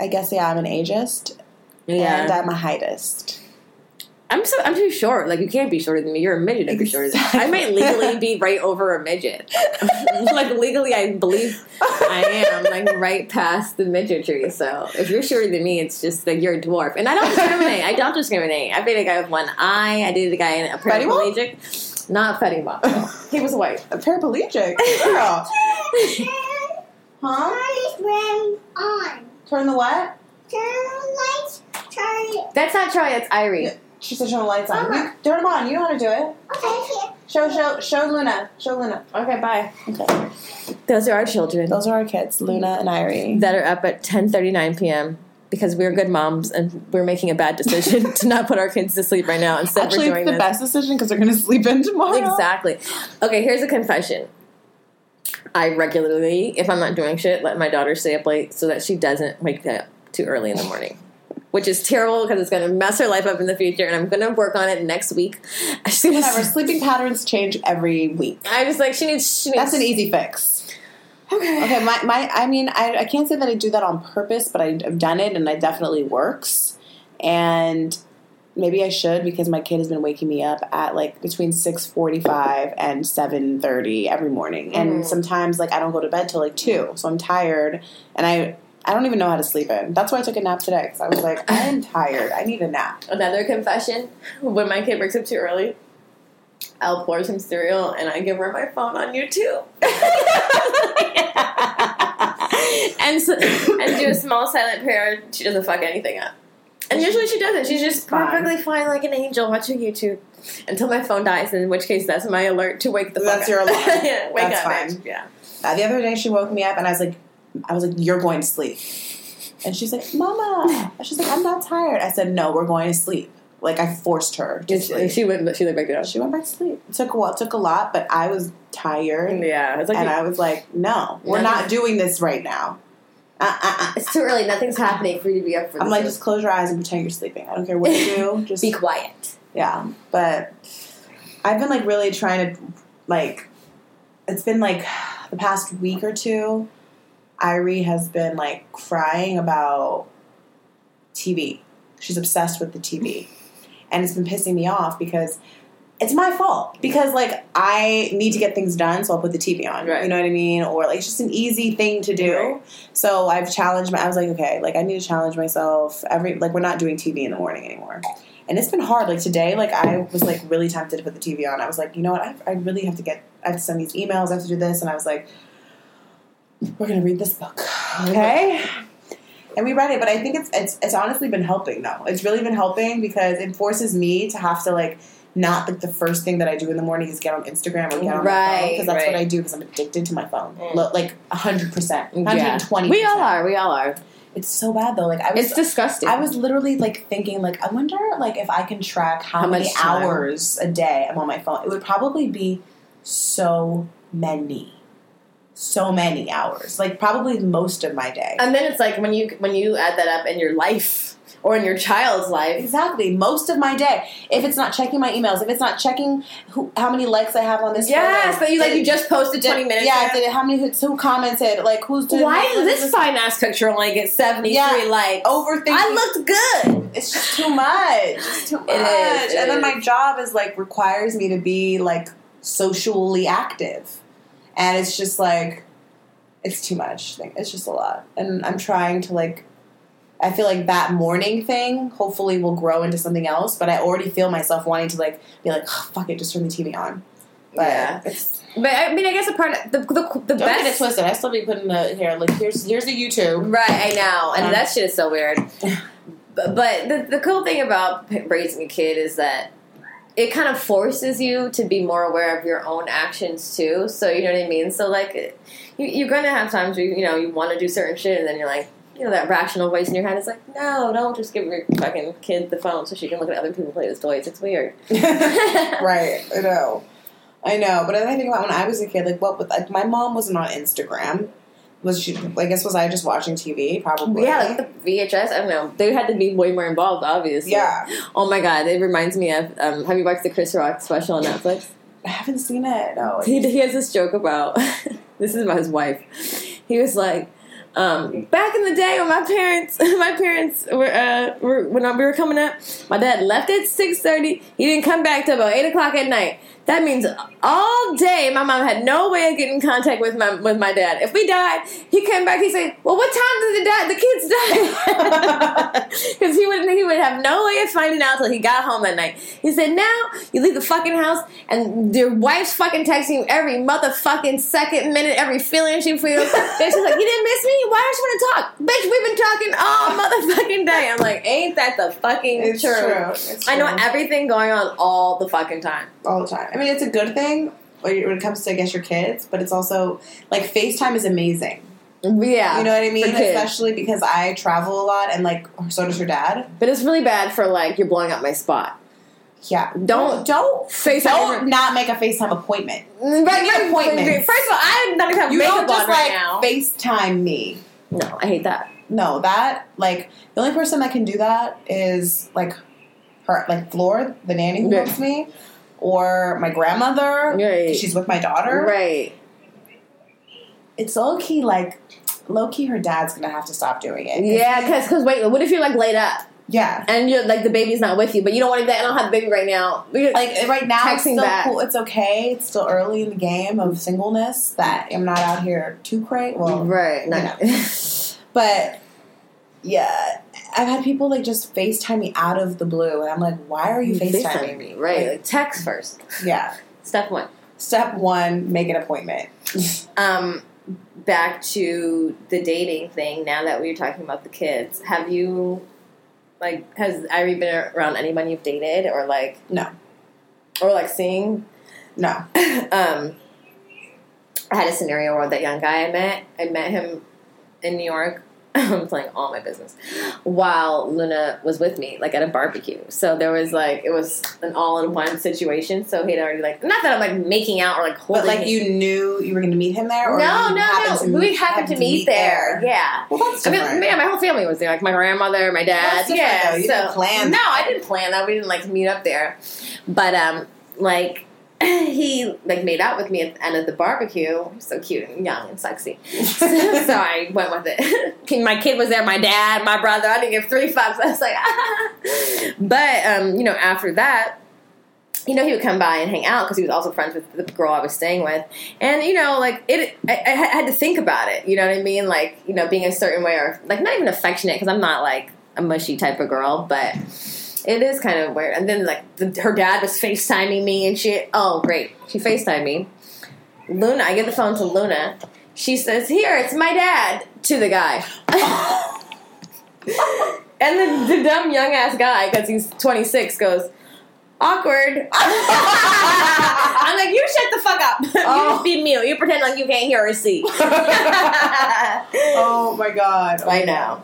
I guess yeah, I'm an ageist and I'm a heightist. I'm so i'm too short. Like you can't be shorter than me. You're a midget if you're shorter than me. I might legally be right over a midget. Like legally i believe i am like right past the midgetry so if you're shorter than me it's just like you're a dwarf. And i don't discriminate. I don't discriminate. I dated a guy with one eye. I dated a guy in a Fetty paraplegic. Not Fetty Wap. he was white. A paraplegic? Girl. Huh? Turn ring on. Turn the what? Turn lights. Turn. that's not Charlie that's Irie She said turn the lights on. You- Turn them on. You know how to do it. Okay. Show, show, show Luna. Show Luna. okay bye Okay. those are our children Those are our kids, Luna and Irie. that are up at 10:39 p.m. because we're good moms and we're making a bad decision to not put our kids to sleep right now instead Actually, we're it's doing the this. best decision because they're going to sleep in tomorrow. Exactly. Okay, here's a confession. I regularly, if I'm not doing shit, let my daughter stay up late so that she doesn't wake up too early in the morning. Which is terrible because it's going to mess her life up in the future, and I'm going to work on it next week. Whatever. Sleeping patterns change every week. I just like she needs. She needs That's an easy fix. Okay. Okay, my, my I mean, I, I can't say that I do that on purpose, but I've done it and it definitely works. And maybe I should because my kid has been waking me up at like between 6.45 and 7.30 every morning. And Mm. sometimes like I don't go to bed till like 2, so I'm tired and I I don't even know how to sleep in. That's why I took a nap today because I was like, I am tired. I need a nap. Another confession: when my kid wakes up too early, I'll pour some cereal and I give her my phone on YouTube. and so, and do a small silent prayer. She doesn't fuck anything up. And usually she doesn't. She's just perfectly fine, like an angel, watching YouTube until my phone dies. In which case, that's my alert to wake the fuck That's up. your alarm. yeah, wake That's up, fine. bitch. Yeah. Uh, the other day she woke me up and I was like, I was like, you're going to sleep. And she's like, Mama. She's like, I'm not tired. I said, No, we're going to sleep. Like I forced her to She, sleep. she would. She would wake it up. She went back to sleep. It took a while. It took a lot, but I was tired, Yeah, it's like and I was like, "No, we're Nothing- not doing this right now." Uh, uh, uh. it's too early. Nothing's happening for you to be up for. I'm this. like, just close your eyes and pretend you're sleeping. I don't care what you do. Just be quiet. yeah. But I've been like really trying to like. It's been like the past week or two. Irie has been like crying about TV. She's obsessed with the TV. And it's been pissing me off because it's my fault. Because like I need to get things done, so I'll put the TV on. Right. You know what I mean? Or like it's just an easy thing to do. Right. So I've challenged my I was like, okay, like I need to challenge myself. Every like we're not doing TV in the morning anymore. And it's been hard. Like today, like I was like really tempted to put the TV on. I was like, you know what? I, I really have to get. I have to send these emails. I have to do this. And I was like, we're gonna read this book, okay? And we read it, but I think it's it's it's honestly been helping though. It's really been helping because it forces me to have to like not like the first thing that I do in the morning is get on Instagram or get on my phone Right, because that's what. I do because I'm addicted to my phone. Mm. Like hundred percent, Yeah. hundred and twenty. We all are. We all are. It's so bad though. Like I was It's disgusting. I was literally like thinking, like, I wonder, like, if I can track how, How many hours a day I'm on my phone. It would probably be so many, so many hours. Like, probably most of my day. and then it's like when you when you add that up in your life or in your child's life. exactly, most of my day. If it's not checking my emails, if it's not checking who, how many likes I have on this. Yes, photo, but you like you just posted did- twenty minutes. Yeah, ago. did it, how many who, who commented? Like, who's doing Why does this fine ass picture only get seventy three Yeah. likes? overthinking? I looked good. it's just too much. It's too much. It is, it and then is. my job is like requires me to be like socially active. And it's just like it's too much. It's just a lot. And I'm trying to like I feel like that morning thing hopefully will grow into something else, but I already feel myself wanting to like be like, "Ugh, fuck it, just turn the TV on. But Yeah. But I mean, I guess a part of the the, the don't get it twisted. I still be putting the here, like here's here's the YouTube. Right, I know, and Um, that shit is so weird. but but the, the cool thing about raising a kid is that it kind of forces you to be more aware of your own actions too. So you know what I mean. So like, you, you're gonna have times where you know you want to do certain shit, and then you're like, you know, that rational voice in your head is like, no, don't just give your fucking kid the phone so she can look at other people play with toys. It's weird. right. I know. I know. But I think about when I was a kid, like what with like my mom wasn't on Instagram. Was she I guess was I just watching TV? Probably. Yeah, like the VHS. I don't know. They had to be way more involved, obviously. Yeah. Oh my god, it reminds me of. Um, have you watched the Chris Rock special on Netflix? I haven't seen it. No. he, he has this joke about this is about his wife. He was like, um, back in the day when my parents, my parents were, uh, were when we were coming up, my dad left at six thirty. He didn't come back till about eight o'clock at night. That means all day my mom had no way of getting in contact with my with my dad. If we died, he came back. He said, "Well, what time did the dad, the kids die?" Because he would he would have no way of finding out till he got home that night. He said, "Now you leave the fucking house and your wife's fucking texting you every motherfucking second, minute, every feeling she feels." then she's like, "You didn't miss me? Why don't you want to talk, bitch? We've been talking all motherfucking day." I'm like, "Ain't that the fucking It's truth?" true. It's I know everything going on all the fucking time. all the time. I mean, it's a good thing when it comes to I guess your kids, but it's also like FaceTime is amazing. Yeah, You know what I mean? Especially because I travel a lot, and like so does your dad. But it's really bad for like you're blowing up my spot. Yeah. Don't- don't FaceTime don't not make a FaceTime appointment. Mm, right, right, appointments. First of all, I'm not even have You makeup don't just on right like now. FaceTime me. No, I hate that. No, that like the only person that can do that is like her, like Floor, the nanny who Yeah. loves me, or my grandmother. Right. She's with my daughter. Right. It's low key like low key. Her dad's gonna have to stop doing it. 'Cause Yeah, because cause wait, what if you're like laid up yeah. and you're like the baby's not with you, but you don't want to be like, I don't have the baby right now. You're- Like right now, it's still back. cool. It's okay. It's still early in the game of singleness. That I'm not out here too crazy. Well, right, no. you But yeah, I've had people like just FaceTime me out of the blue, and I'm like, why are you FaceTiming me? Right, Like, like text first. yeah. Step one. Step one: make an appointment. Um, back to the dating thing. Now that we were talking about the kids, have you Like, has Irie been around anyone you've dated or like No. or like seeing? No. um, I had a scenario where that young guy I met, I met him in New York. I'm playing all my business while Luna was with me, like at a barbecue. So there was like it was an all-in-one situation. So he'd already like not that I'm like making out or like holding. But like you knew you were going to meet him there, or no, no, no. we happened to meet, there. Yeah. Well, that's I mean, yeah, my whole family was there, like my grandmother, my dad. Yeah, though. You so didn't plan No. I didn't plan that. We didn't like meet up there, but um, like he like made out with me at the end of the barbecue. So cute and young and sexy. so I went with it. my kid was there, my dad, my brother. I didn't give three fucks. I was like, but um, you know, after that. You know, he would come by and hang out because he was also friends with the girl I was staying with, and you know, like it, I, I had to think about it. You know what I mean? Like, you know, being a certain way, or like not even affectionate because I'm not like a mushy type of girl, but it is kind of weird. And then like the, her dad was FaceTiming me and shit. Oh, great, she FaceTimed me. Luna, I give the phone to Luna. She says, "Here, it's my dad." To the guy. And the, the dumb young ass guy, because he's 26, goes, awkward. I'm like, you shut the fuck up. you Oh. just be mute. You pretend like you can't hear or see. oh my god! Oh I know. God.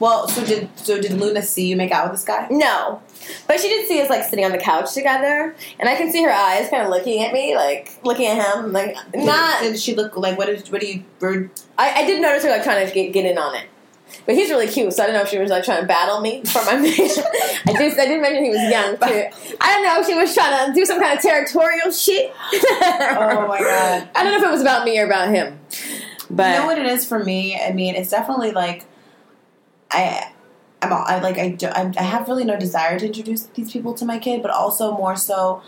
Well, so did so did Luna see you make out with this guy? No. But she did see us like sitting on the couch together, and I can see her eyes kind of looking at me, like looking at him, like not. Did she look like what? Did what do you? I, I did notice her like trying to get, get in on it, but he's really cute, so I don't know if she was like trying to battle me for my. I did I did mention he was young too. I don't know if she was trying to do some kind of territorial shit. oh my god! I don't know if it was about me or about him, but you know what it is for me? I mean, it's definitely like I. I'm all- I like I, do, I I have really no desire to introduce these people to my kid, but also more so,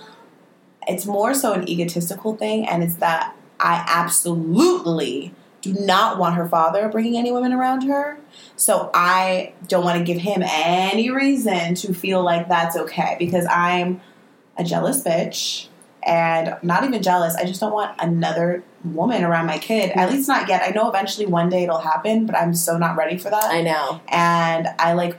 it's more so an egotistical thing, and it's that I absolutely do not want her father bringing any women around her. So I don't want to give him any reason to feel like that's okay because I'm a jealous bitch and not even jealous. I just don't want another woman around my kid. At least not yet. I know eventually one day it'll happen, but I'm so not ready for that. I know. and I like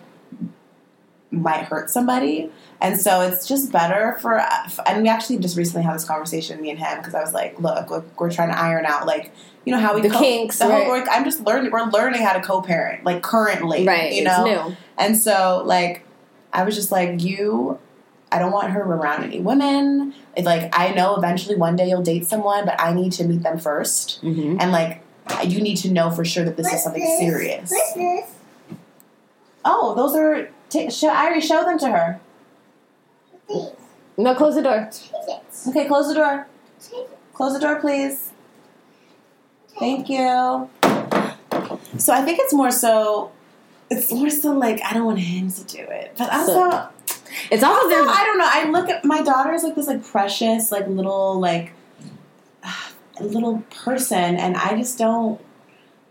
might hurt somebody. And so it's just better for, and we actually just recently had this conversation, me and him, because I was like, look, look, we're trying to iron out, like, you know, how we The kinks, the right. we're- I'm just learning, we're learning how to co parent, like, currently. Right, You it's know? new. And so, like, I was just like, you, I don't want her around any women. It's like, I know eventually one day you'll date someone, but I need to meet them 1st Mm-hmm. And, like, you need to know for sure that this is something this? serious. What's this? Oh, those are. T- show, Irie, show them to her. These. No, close the door. Tickets. Okay, close the door. Tickets. Close the door, please. Thank you. So I think it's more so. It's more so like I don't want him to do it, but also, So- It's also also I don't know. I look at my daughter as like this like precious like little like little person, and I just don't.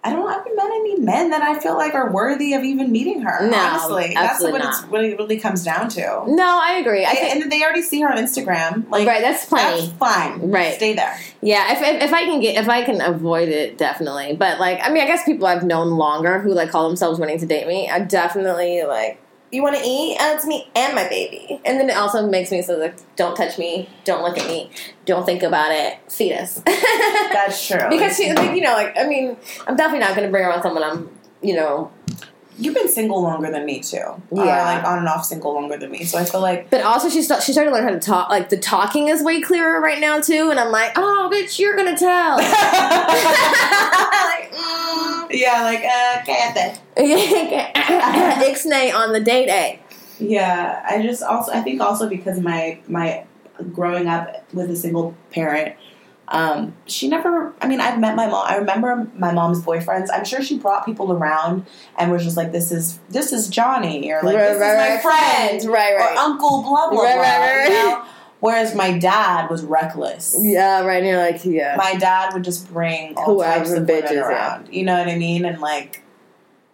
I don't. Haven't met any men that I feel like are worthy of even meeting her. No, honestly, that's what not. it's what it really comes down to. No, I agree. I I- think and they already see her on Instagram. Like, right. That's plenty. that's fine. Right. Stay there. Yeah, if, if if I can get if I can avoid it, definitely. But like, I mean, I guess people I've known longer who like call themselves wanting to date me, I definitely like. You want to eat? Uh, it's me and my baby, and then it also makes me so like, don't touch me, don't look at me, don't think about it, fetus. That's true. because she, like, you know, like I mean, I'm definitely not going to bring around someone I'm, you know, You've been single longer than me too. Or Yeah. like on and off single longer than me. So I feel like But also, she st- she started to learn how to talk. Like the talking is way clearer right now too. And I'm like, oh, bitch, you're gonna tell. like, mm. yeah, like uh, okay, Ixnay on the date A. Yeah, I just also I think also because my my growing up with a single parent, um, she never. I mean, I've met my mom. I remember my mom's boyfriends. I'm sure she brought people around and was just like, "This is this is Johnny," or like, "This is my friend," Right, or right. Uncle blah blah Right, blah. right, right. you know? Whereas my dad was reckless. yeah, right. And you're like, yeah. My dad would just bring all Whoever types of bitches, women yeah. around. You know what I mean? And like,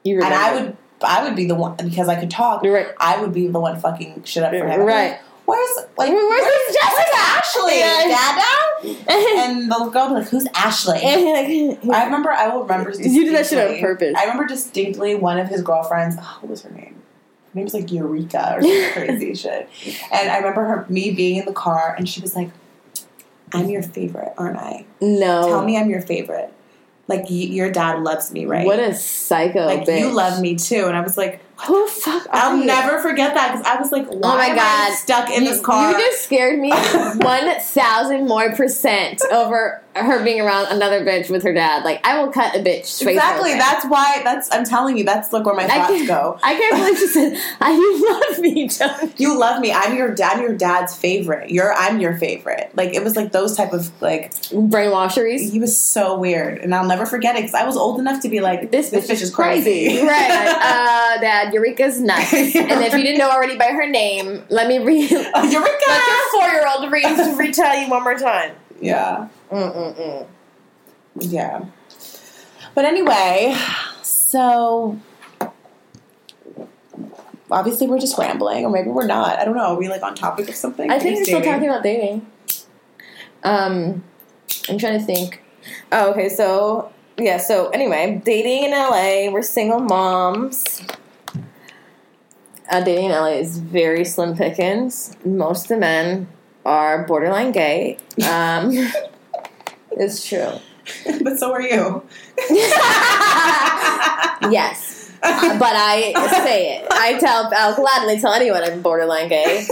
You and I would, I would be the one because I could talk. You're right. I would be the one fucking shit up for him. Right. Where's like Where's this Jessica? Ashley? Dada? And the girl be like, "Who's Ashley?" I remember. I will remember. You did that shit on purpose. I remember distinctly one of his girlfriends. Oh, what was her name? name was like Eureka or some crazy shit. And I remember her me being in the car and she was like, I'm your favorite, aren't I? No. Tell me I'm your favorite. Like y- your dad loves me, right? What a psycho like bitch. you love me too. And I was like, Who the fuck are I'll you? never forget that because I was like, why Oh my am I God. stuck in you, this car? You just scared me one thousand more percent over her being around another bitch with her dad. Like I will cut a bitch straight. exactly. from. That's why. That's I'm telling you. That's like where my I thoughts can't, go. I can't believe she said, "I you love me, don't You love me. I'm your dad. Your dad's favorite. You're. I'm your favorite. Like it was like those type of like. Brainwasheries. He was so weird, and I'll never forget it because I was old enough to be like, This, this, bitch, is crazy. right. Like, uh, Dad, Eureka's nuts. and if you didn't know already by her name, let me read. Let Oh, Eureka! your four-year-old read retell you one more time. Yeah. Mm-mm-mm. Yeah. But anyway, so obviously we're just rambling, or maybe we're not. I don't know. Are we like on topic of something? I think we're still talking about dating. Um, I'm trying to think. Oh, okay. So yeah. So anyway, dating in LA. We're single moms. Uh, dating in LA is very slim pickings. Most of the men are borderline gay. Um, it's true. but so are you. Yes, Uh, but I say it. I tell. I'll gladly tell anyone I'm borderline gay.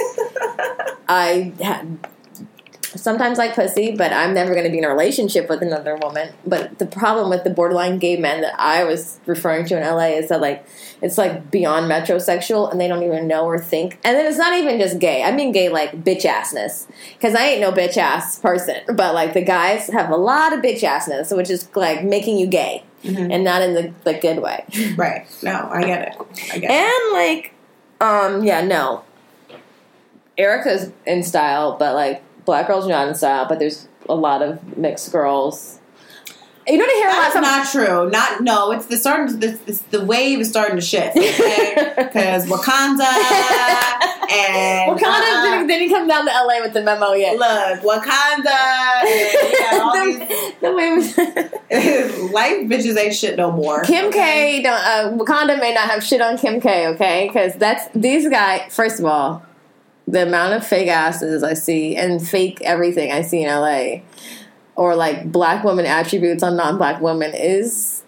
I ha- sometimes like pussy, but I'm never going to be in a relationship with another woman. But the problem with the borderline gay men that I was referring to in LA is that like it's like beyond metrosexual, and they don't even know or think. And then it's not even just gay. I mean gay like bitch assness, because I ain't no bitch ass person. But like the guys have a lot of bitch assness, which is like making you gay, Mhm. and not in the the good way. Right. No, I get it. I get it. And like, um, yeah, no. Erica's in style, but like black girls are not in style. But there's a lot of mixed girls. You don't hear a lot That's not true. Not no. It's the starting. The, it's the wave is starting to shift. Okay, because Wakanda and Wakanda uh, didn't, didn't come down to LA with the memo yet. look Wakanda. And, yeah, the, the was these life bitches ain't shit no more. Kim okay? K. Don't uh, Wakanda may not have shit on Kim K. Okay, because that's these guys. First of all, the amount of fake asses I see and fake everything I see in LA, or like black woman attributes on non-black women is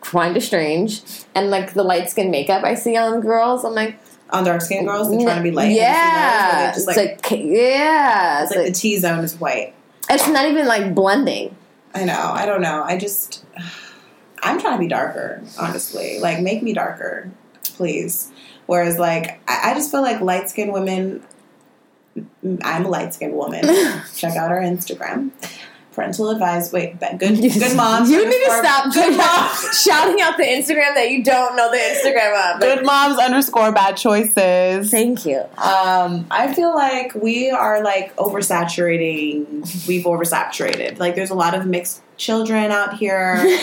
kind of strange. And like the light skin makeup I see on girls, I'm like, on dark skinned girls, they're trying to be light. yeah, Have you seen it's Where they just like, like, yeah, it's it's, like like, the T zone is white. it's not even like blending. I know. I don't know. I just, I'm trying to be darker, honestly. Like, make me darker, please. Whereas, like, I, I just feel like light skinned women, I'm a light skinned woman. Check out our Instagram. Parental advice. Wait, good, good moms. You need to stop Good moms. shouting out the Instagram that you don't know the Instagram of. Good moms underscore bad choices. Thank you. Um, I feel like we are like oversaturating. We've oversaturated. Like there's a lot of mixed children out here.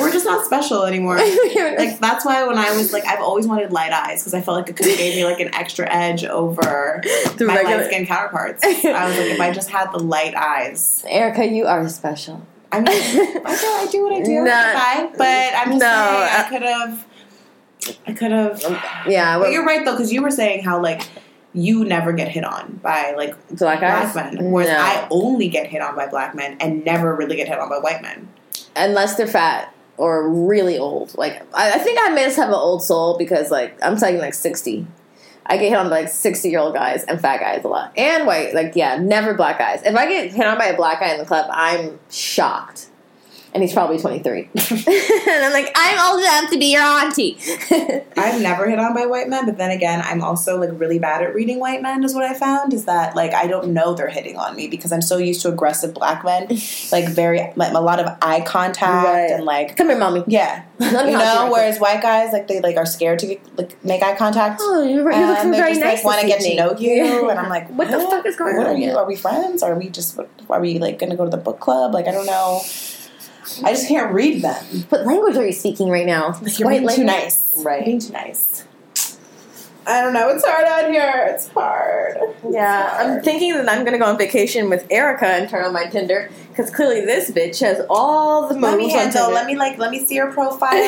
We're just not special anymore. Like that's why when I was like, I've always wanted light eyes because I felt like it could have gave me like an extra edge over The my regular- light skin counterparts. I was like, if I just had the light eyes, Erica, you are special. I mean, I do, I do what I do, fine, but I'm just No, saying I- I could have, I could have. Um, yeah, But you're right though, because you were saying how like you never get hit on by like black black men, whereas No. I only get hit on by black men and never really get hit on by white men. unless they're fat or really old. Like I, I think I may just have an old soul because like I'm talking like sixty. I get hit on like sixty year old guys and fat guys a lot, and white. Like yeah, never black guys. If I get hit on by a black guy in the club, I'm shocked. And he's probably 23. and I'm like, I'm old enough to be your auntie. I've never hit on by white men, but then again, I'm also like really bad at reading white men. Is what I found is that like I don't know they're hitting on me because I'm so used to aggressive black men, like very like a lot of eye contact Right. and like Come here, mommy. yeah, Let me you help know. right Whereas white guys like they like are scared to like make eye contact. Oh, you're, you're and looking um, they very just nice. like want to get to know you, and I'm like, What the fuck is going What on Are, you, are we friends? Are we just? Are we like going to go to the book club? Like I don't know. I just can't read them. What language are you speaking right now? You're White being too nice. Right. You're being too nice. I don't know. It's hard out here. It's hard. Yeah, It's I'm thinking that I'm gonna go on vacation with Erica and turn on my Tinder because clearly this bitch has all the Let me handle. Let me like. Let me see your profile. Wait,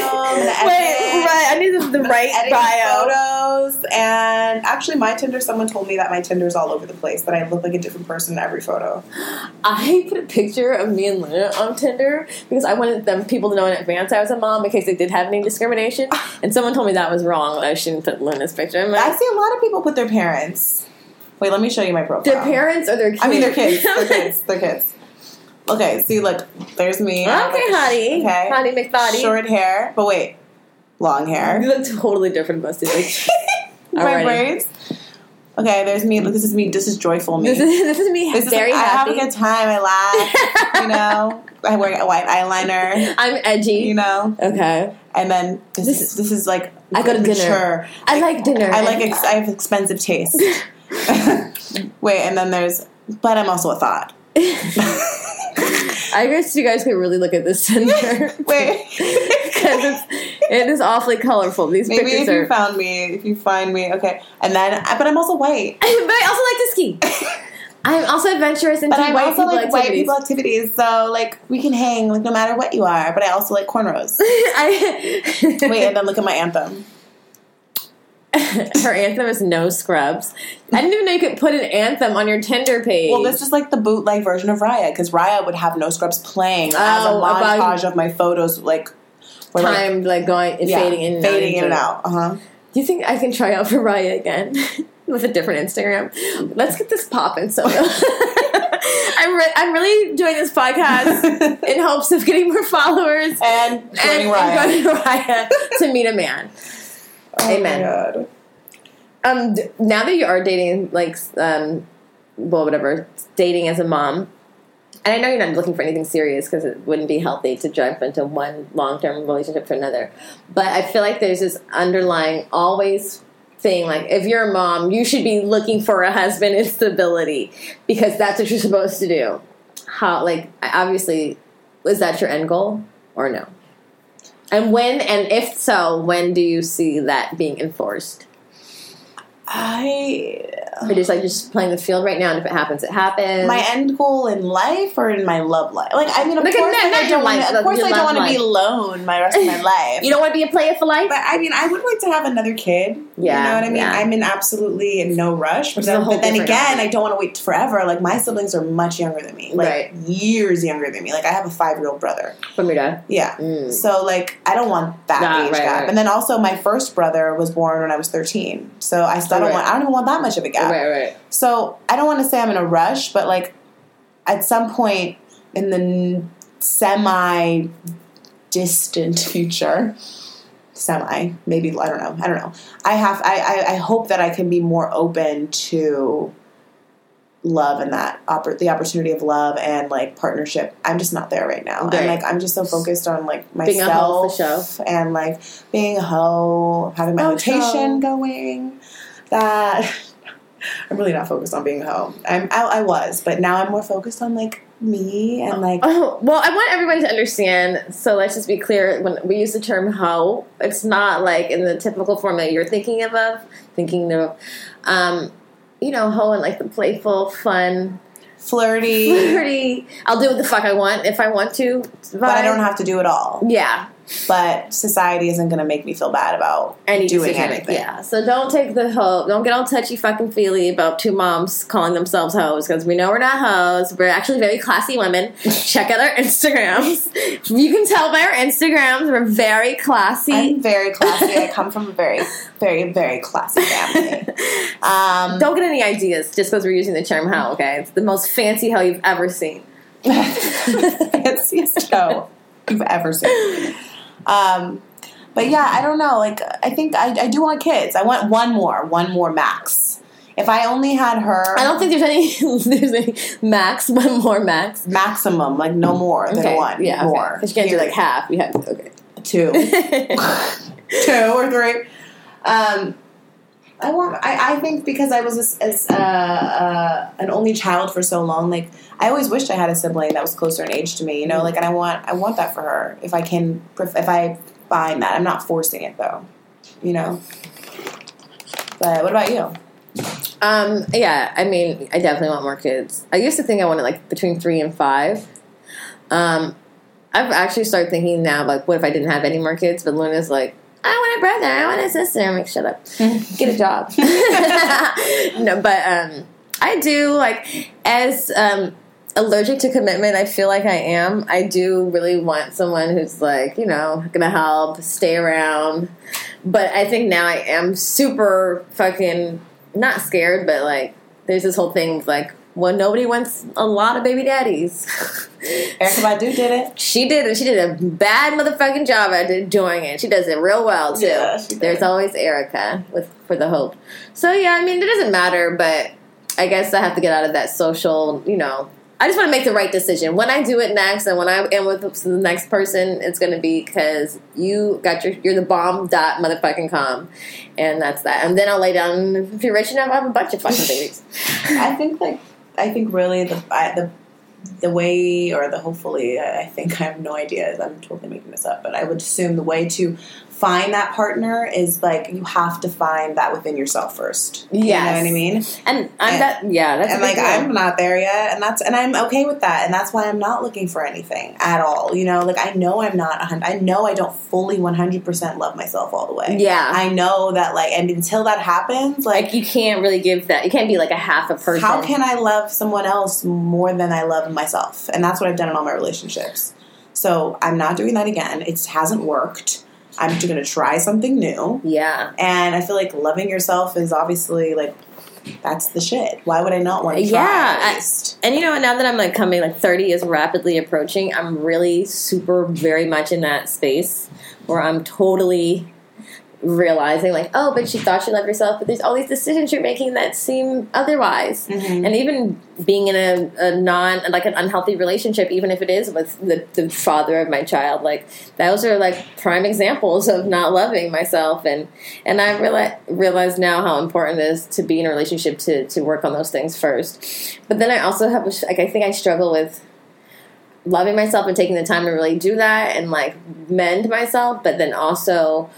right? I need the, the right bio. photos. And actually, my Tinder, someone told me that my Tinder's all over the place, that I look like a different person in every photo. I put a picture of me and Luna on Tinder because I wanted them people to know in advance I was a mom in case they did have any discrimination. And someone told me that was wrong. That I shouldn't put Luna's picture. I see a lot of people put their parents. Wait, let me show you my profile. their parents or their kids? I mean, they're kids. They're kids. They're kids. Okay, see, look, there's me. Okay, like, honey. Okay. Honey McBody. Short hair, but wait, long hair. You look totally different, Busty. my Alrighty. braids. Okay, there's me. Look, this is me. This is joyful me. This is this is me This is very I have a good time. I laugh. you know, I wear a white eyeliner. I'm edgy. You know, Okay. and then this, This is this is like I go to dinner. I like dinner. I like. Ex- I have expensive taste. Wait, and then there's. But I'm also a thought. I guess you guys could really look at this center. Wait. Because it is awfully colorful. These Maybe pictures if you are. found me, if you find me, okay. And then, but I'm also white. but I also like to ski. I'm also adventurous and But I'm white also people like white activities. people activities, so like we can hang like no matter what you are. But I also like cornrows. I, Wait, and then look at my anthem. her anthem is no scrubs. I didn't even know you could put an anthem on your Tinder page. Well, this is like the bootleg version of Raya because Raya would have no scrubs playing as a Oh, about- montage of my photos, like where, like, time like going and yeah, fading in and fading in and out. Uh huh. Do you think I can try out for Raya again with a different Instagram? Let's get this popping, so I'm re- I'm really doing this podcast in hopes of getting more followers and and, and going to Raya to meet a man. Oh Amen. Um, d- now that you are dating, like, um, well, whatever, dating as a mom, and I know you're not looking for anything serious because it wouldn't be healthy to jump into one long term relationship to another. But I feel like there's this underlying always thing like if you're a mom, you should be looking for a husband and stability because that's what you're supposed to do. How, like, obviously, is that your end goal or no? And when, and if so, when do you see that being enforced? I Or just like just playing the field right now, and if it happens, it happens. my end goal in life or in my love life? Like I mean, of Like, course, like, I don't want to. but Of course, I don't want to be alone my rest of my life. you don't want to be a player for life. But I mean, I would like to have another kid. Yeah, you know what I mean. yeah. I'm in absolutely in no rush. But is then, but then again, animal. I don't want to wait forever. Like my siblings are much younger than me, like Right. years younger than me. Like I have a five year old brother. From your dad. Yeah. Mm. So like I don't want that Nah, age right, gap. right. And then also my first brother was born when I was 13. So I still don't want. I don't even want that much of a gap. Right, right. So I don't want to say I'm in a rush, but like at some point in the semi distant future, semi maybe I don't know I don't know. I have I, I I hope that I can be more open to love and that oppor- the opportunity of love and like partnership. I'm just not there right now, Right. and like I'm just so focused on like Being a hoe myself and like being a hoe, having my Oh, rotation going. That I'm really not focused on being a hoe. I'm I, I was, but now I'm more focused on like me and like Oh, well, I want everyone to understand. So let's just be clear. When we use the term "hoe," it's not like in the typical form that you're thinking of, of thinking of. Um, you know, hoe and like the playful, fun, flirty, flirty. I'll do what the fuck I want if I want to. but I don't have to do it all. Yeah, But society isn't going to make me feel bad about any doing decision. anything. Yeah, so don't take the hoe. Don't get all touchy fucking feely about two moms calling themselves hoes because we know we're not hoes. We're actually very classy women. Check out our Instagrams. You can tell by our Instagrams we're very classy. I'm very classy. I come from a very, very, very classy family. Um, don't get any ideas just because we're using the term hoe. Okay, it's the most fancy hoe you've ever seen. fanciest show you've ever seen. Um, but yeah, I don't know. Like, I think I, I do want kids. I want one more, one more max. If I only had her, I don't think there's any. there's any max. One more max. maximum, like no more than Okay, one. yeah, more. Because you can't do like half. You have okay. two, two or three. Um, I want. I, I think because I was as, as uh, uh, an only child for so long, like I always wished I had a sibling that was closer in age to me. You know, like, and I want. I want that for her. If I can, if I find that, I'm not forcing it though. You know. But what about you? Um, yeah, I mean, I definitely want more kids. I used to think I wanted like between three and five. Um, I've actually started thinking now, like, what if I didn't have any more kids? But Luna's like, I want a brother, I want a sister. I'm like, shut up, get a job. no, but um, I do like as um, allergic to commitment. I feel like I am. I do really want someone who's like, you know, gonna help, stay around. But I think now I am super fucking not scared, but like, there's this whole thing with like, well, nobody wants a lot of baby daddies. Erykah Badu did it. She did it. She did a bad motherfucking job at doing it. She does it real well too. Yeah. There's always Erica with for the hope. So yeah, I mean it doesn't matter, but I guess I have to get out of that social. You know, I just want to make the right decision when I do it next, and when I am with the next person, it's going to be because you got your you're the bomb dot motherfucking com, and that's that. And then I'll lay down. If you're rich enough, I have a bunch of fucking babies. I think like I think really the I, the the way or the hopefully I think I have no idea. I'm totally making this up, but I would assume the way to find that partner is like you have to find that within yourself first. You know what I mean? And I'm And- that. Yeah, that's and like deal. I'm not there yet, and that's and I'm okay with that, and that's why I'm not looking for anything at all. You know, like I know I'm not. a hun- I know I don't fully 100 percent love myself all the way. Yeah. I know that like, and until that happens, like, like you can't really give that. You can't be like a half a person. how can I love someone else more than I love myself? And that's what I've done in all my relationships. So I'm not doing that again. It hasn't worked. I'm going to try something new. Yeah. And I feel like loving yourself is obviously like that's the shit. Why would I not want to try? Yeah, at I- And you know, now that I'm like coming, like 30 is rapidly approaching, I'm really super, very much in that space where I'm totally realizing, like, oh, but she thought she loved herself, but there's all these decisions you're making that seem otherwise. Mhm. And even being in a, a non, like an unhealthy relationship, even if it is with the, the father of my child, like, those are like prime examples of not loving myself. And, and I realize, realize now how important it is to be in a relationship to, to work on those things first. But then I also have, like, I think I struggle with loving myself and taking the time to really do that and like mend myself, but then also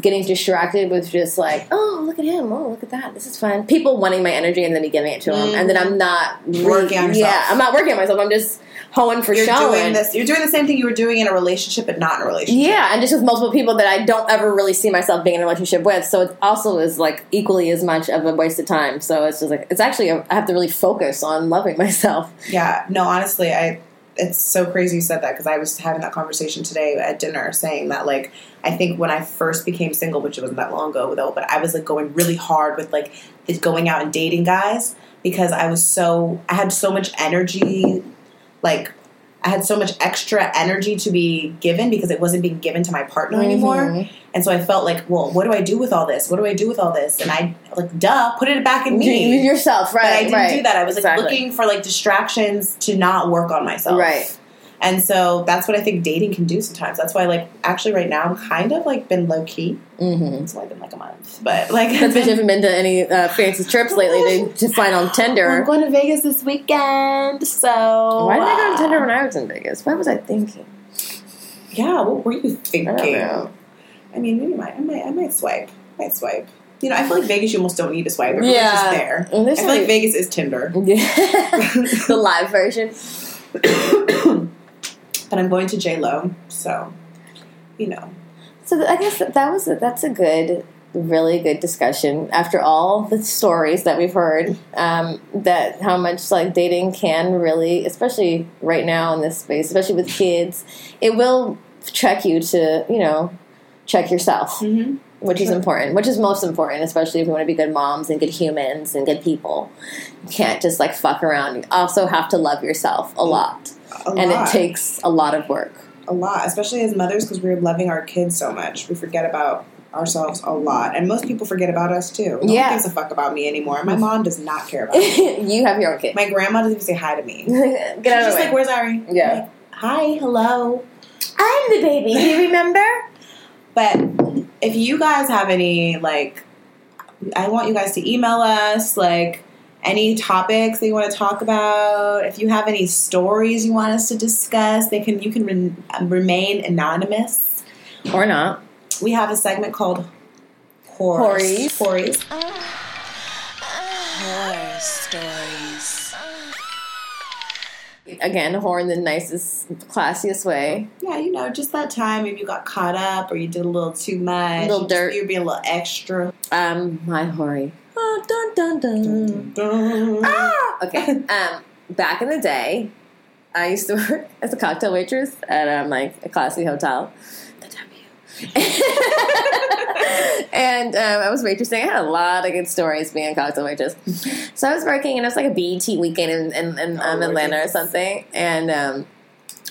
getting distracted with just like, oh, look at him, oh, look at that, this is fun. People wanting my energy and then me giving it to them, and then I'm not mm. re- Working on yourself. Yeah, I'm not working on myself. I'm just hoeing for You're showing. doing this. You're doing the same thing you were doing in a relationship, but not in a relationship. Yeah, and just with multiple people that I don't ever really see myself being in a relationship with. So it also is like equally as much of a waste of time. So it's just like it's actually a, I have to really focus on loving myself. Yeah, no, honestly, I it's so crazy you said that because I was having that conversation today at dinner, saying that like I think when I first became single, which it wasn't that long ago though, but I was like going really hard with like going out and dating guys because I was so I had so much energy, like I had so much extra energy to be given because it wasn't being given to my partner anymore. Mhm. And so I felt like, well, what do I do with all this? What do I do with all this? And I like, duh, put it back in me. yourself, right? But I didn't right. do that. I was Exactly. like looking for like distractions to not work on myself. Right. And so that's what I think dating can do sometimes. That's why like actually right now I'm kind of like been low key. Mm-hmm. It's only been like a month. But like That's because you haven't been to any uh, fancy trips lately to, find on Tinder. I'm going to Vegas this weekend. So Why did I go on Tinder when I was in Vegas? What was I thinking? Yeah, what were you I thinking? don't know. I mean, maybe might, I might I might swipe. I might swipe. You know, I feel like Vegas you almost don't need to swipe. Everyone's Yeah. just there. I feel like like- Vegas is Tinder. Yeah. the live version. but I'm going to J Lo, so you know. So I guess that, that was a, that's a good, really good discussion. After all the stories that we've heard, um, that how much like dating can really, especially right now in this space, especially with kids, it will check you to you know check yourself. Mm-hmm. which is important, which is most important, especially if you want to be good moms and good humans and good people. You can't just like fuck around. You also have to love yourself a lot, A and lot. it takes a lot of work. a lot, especially as mothers, because we're loving our kids so much. We forget about ourselves a lot, and most people forget about us too. No Yeah. one gives a fuck about me anymore. My mm. mom does not care about me. you have your own kid. My grandma doesn't even say hi to me. Get She's out of just the like, way. "Where's Ari?" Yeah. like, Hi, hello. I'm the baby. Do you remember? But if you guys have any like, I want you guys to email us like any topics that you want to talk about. If you have any stories you want us to discuss, they can you can re- remain anonymous. or not? We have a segment called Horrors. Horries. Horries. Horror stories. again, whore in the nicest, classiest way. Yeah, you know, just that time maybe you got caught up or you did a little too much. a Little you dirt. You're being a little extra. Um, my hoary. Oh, dun dun dun. Ah! Ah! Okay. Um, back in the day, I used to work as a cocktail waitress at um, like a classy hotel. The W. and um, I was waitressing. I had a lot of good stories being a cocktail waitress. So I was working, and it was like a BET weekend in, in, in Oh, um, Lord Atlanta or something. And um,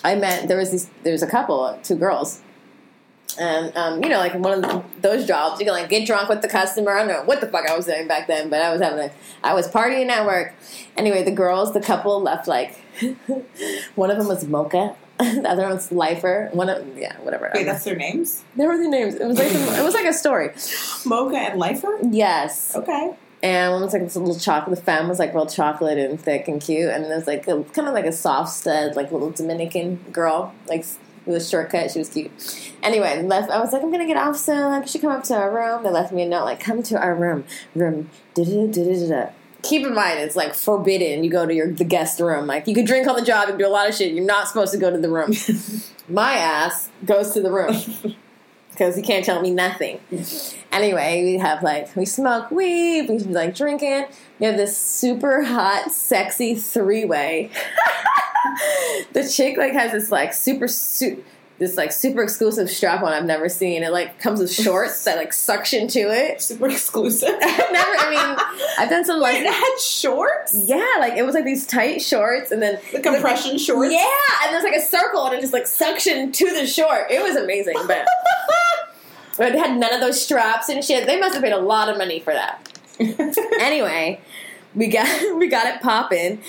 I met there was these there was a couple, two girls. And um, you know, like one of the, those jobs, you can like get drunk with the customer. I don't know what the fuck I was doing back then, but I was having a, I was partying at work. Anyway, the girls, the couple left like, one of them was Mocha, the other one was Lifer. One of yeah, whatever. Wait, that's their names? They were the names. It was like it was like a story. Mocha and Lifer? Yes, Okay. and one was like this little chocolate. The femme was like real chocolate and thick and cute, and there's like a, kind of like a soft stud, like little Dominican girl, like with a shortcut. She was cute. Anyway, left. I was like, I'm gonna get off soon. She come up to our room. They left me a note like, come to our room. Room. Da-da-da-da-da-da. Keep in mind, it's like forbidden. You go to your the guest room. Like, you can drink on the job and do a lot of shit. You're not supposed to go to the room. My ass goes to the room because he can't tell me nothing. Anyway, we have like we smoke weed, we like drinking. We have this super hot, sexy three way. the chick like has this like super su- this like super exclusive strap on I've never seen. It like comes with shorts that like suction to it. Super exclusive. I've never. I mean, I've done some Wait, like it had shorts? yeah, like it was like these tight shorts, and then The compression shorts? yeah, and there's like a circle, and it just like suction to the short. It was amazing, but. But it had none of those straps and shit. They must have paid a lot of money for that. Anyway, we got we got it popping.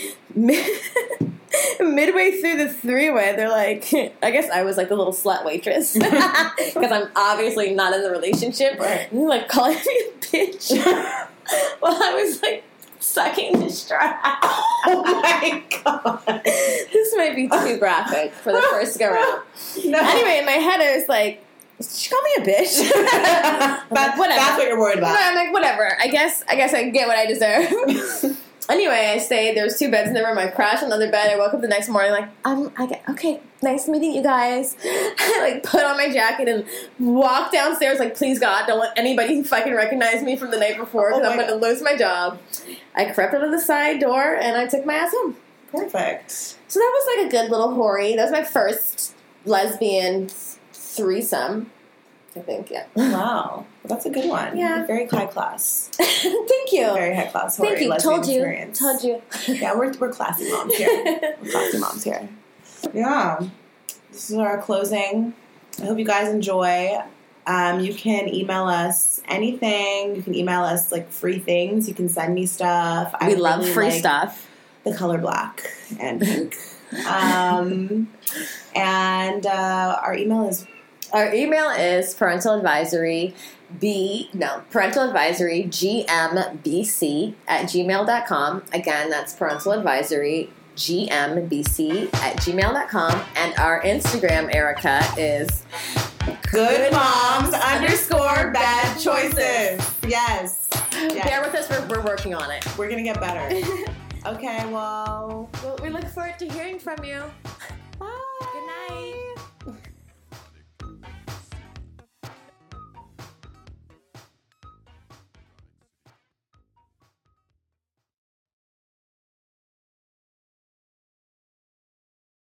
Mid- Midway through the three way, they're like, I guess I was like the little slut waitress because I'm obviously not in the relationship. Right. And like calling me a bitch while I was like sucking the strap. oh my god. this might be too graphic for the first go round. No. Anyway, in my head, I was like, she called me a bitch. that, Whatever. That's what you're worried But about. I'm like, whatever. I guess I guess I get what I deserve. Anyway, I stayed. There was two beds in the room. I crashed on the other bed. I woke up the next morning like, um, I get okay. Nice meeting you guys. I like put on my jacket and walked downstairs like, please God, don't let anybody fucking recognize me from the night before because Oh I'm going to lose my job. I crept out of the side door and I took my ass home. Perfect. So that was like a good little hoary. That was my first lesbian threesome. I think, yeah. Wow. That's a good one. Yeah. Very high class. Thank you. Very high class. Thank you. Told you. experience. Told you. Yeah, we're, we're classy moms here. We're classy moms here. Yeah. This is our closing. I hope you guys enjoy. Um, you can email us anything. You can email us like free things. You can send me stuff. we love really free like stuff. The color black and pink. um, and uh, our email is Our email is parental advisory b no parental advisory gmbc at gmail.com again that's parental advisory gmbc at gmail.com and our instagram erica is good moms underscore bad choices. Yes. bear with us we're, we're working on it We're gonna get better. Okay, well we look forward to hearing from you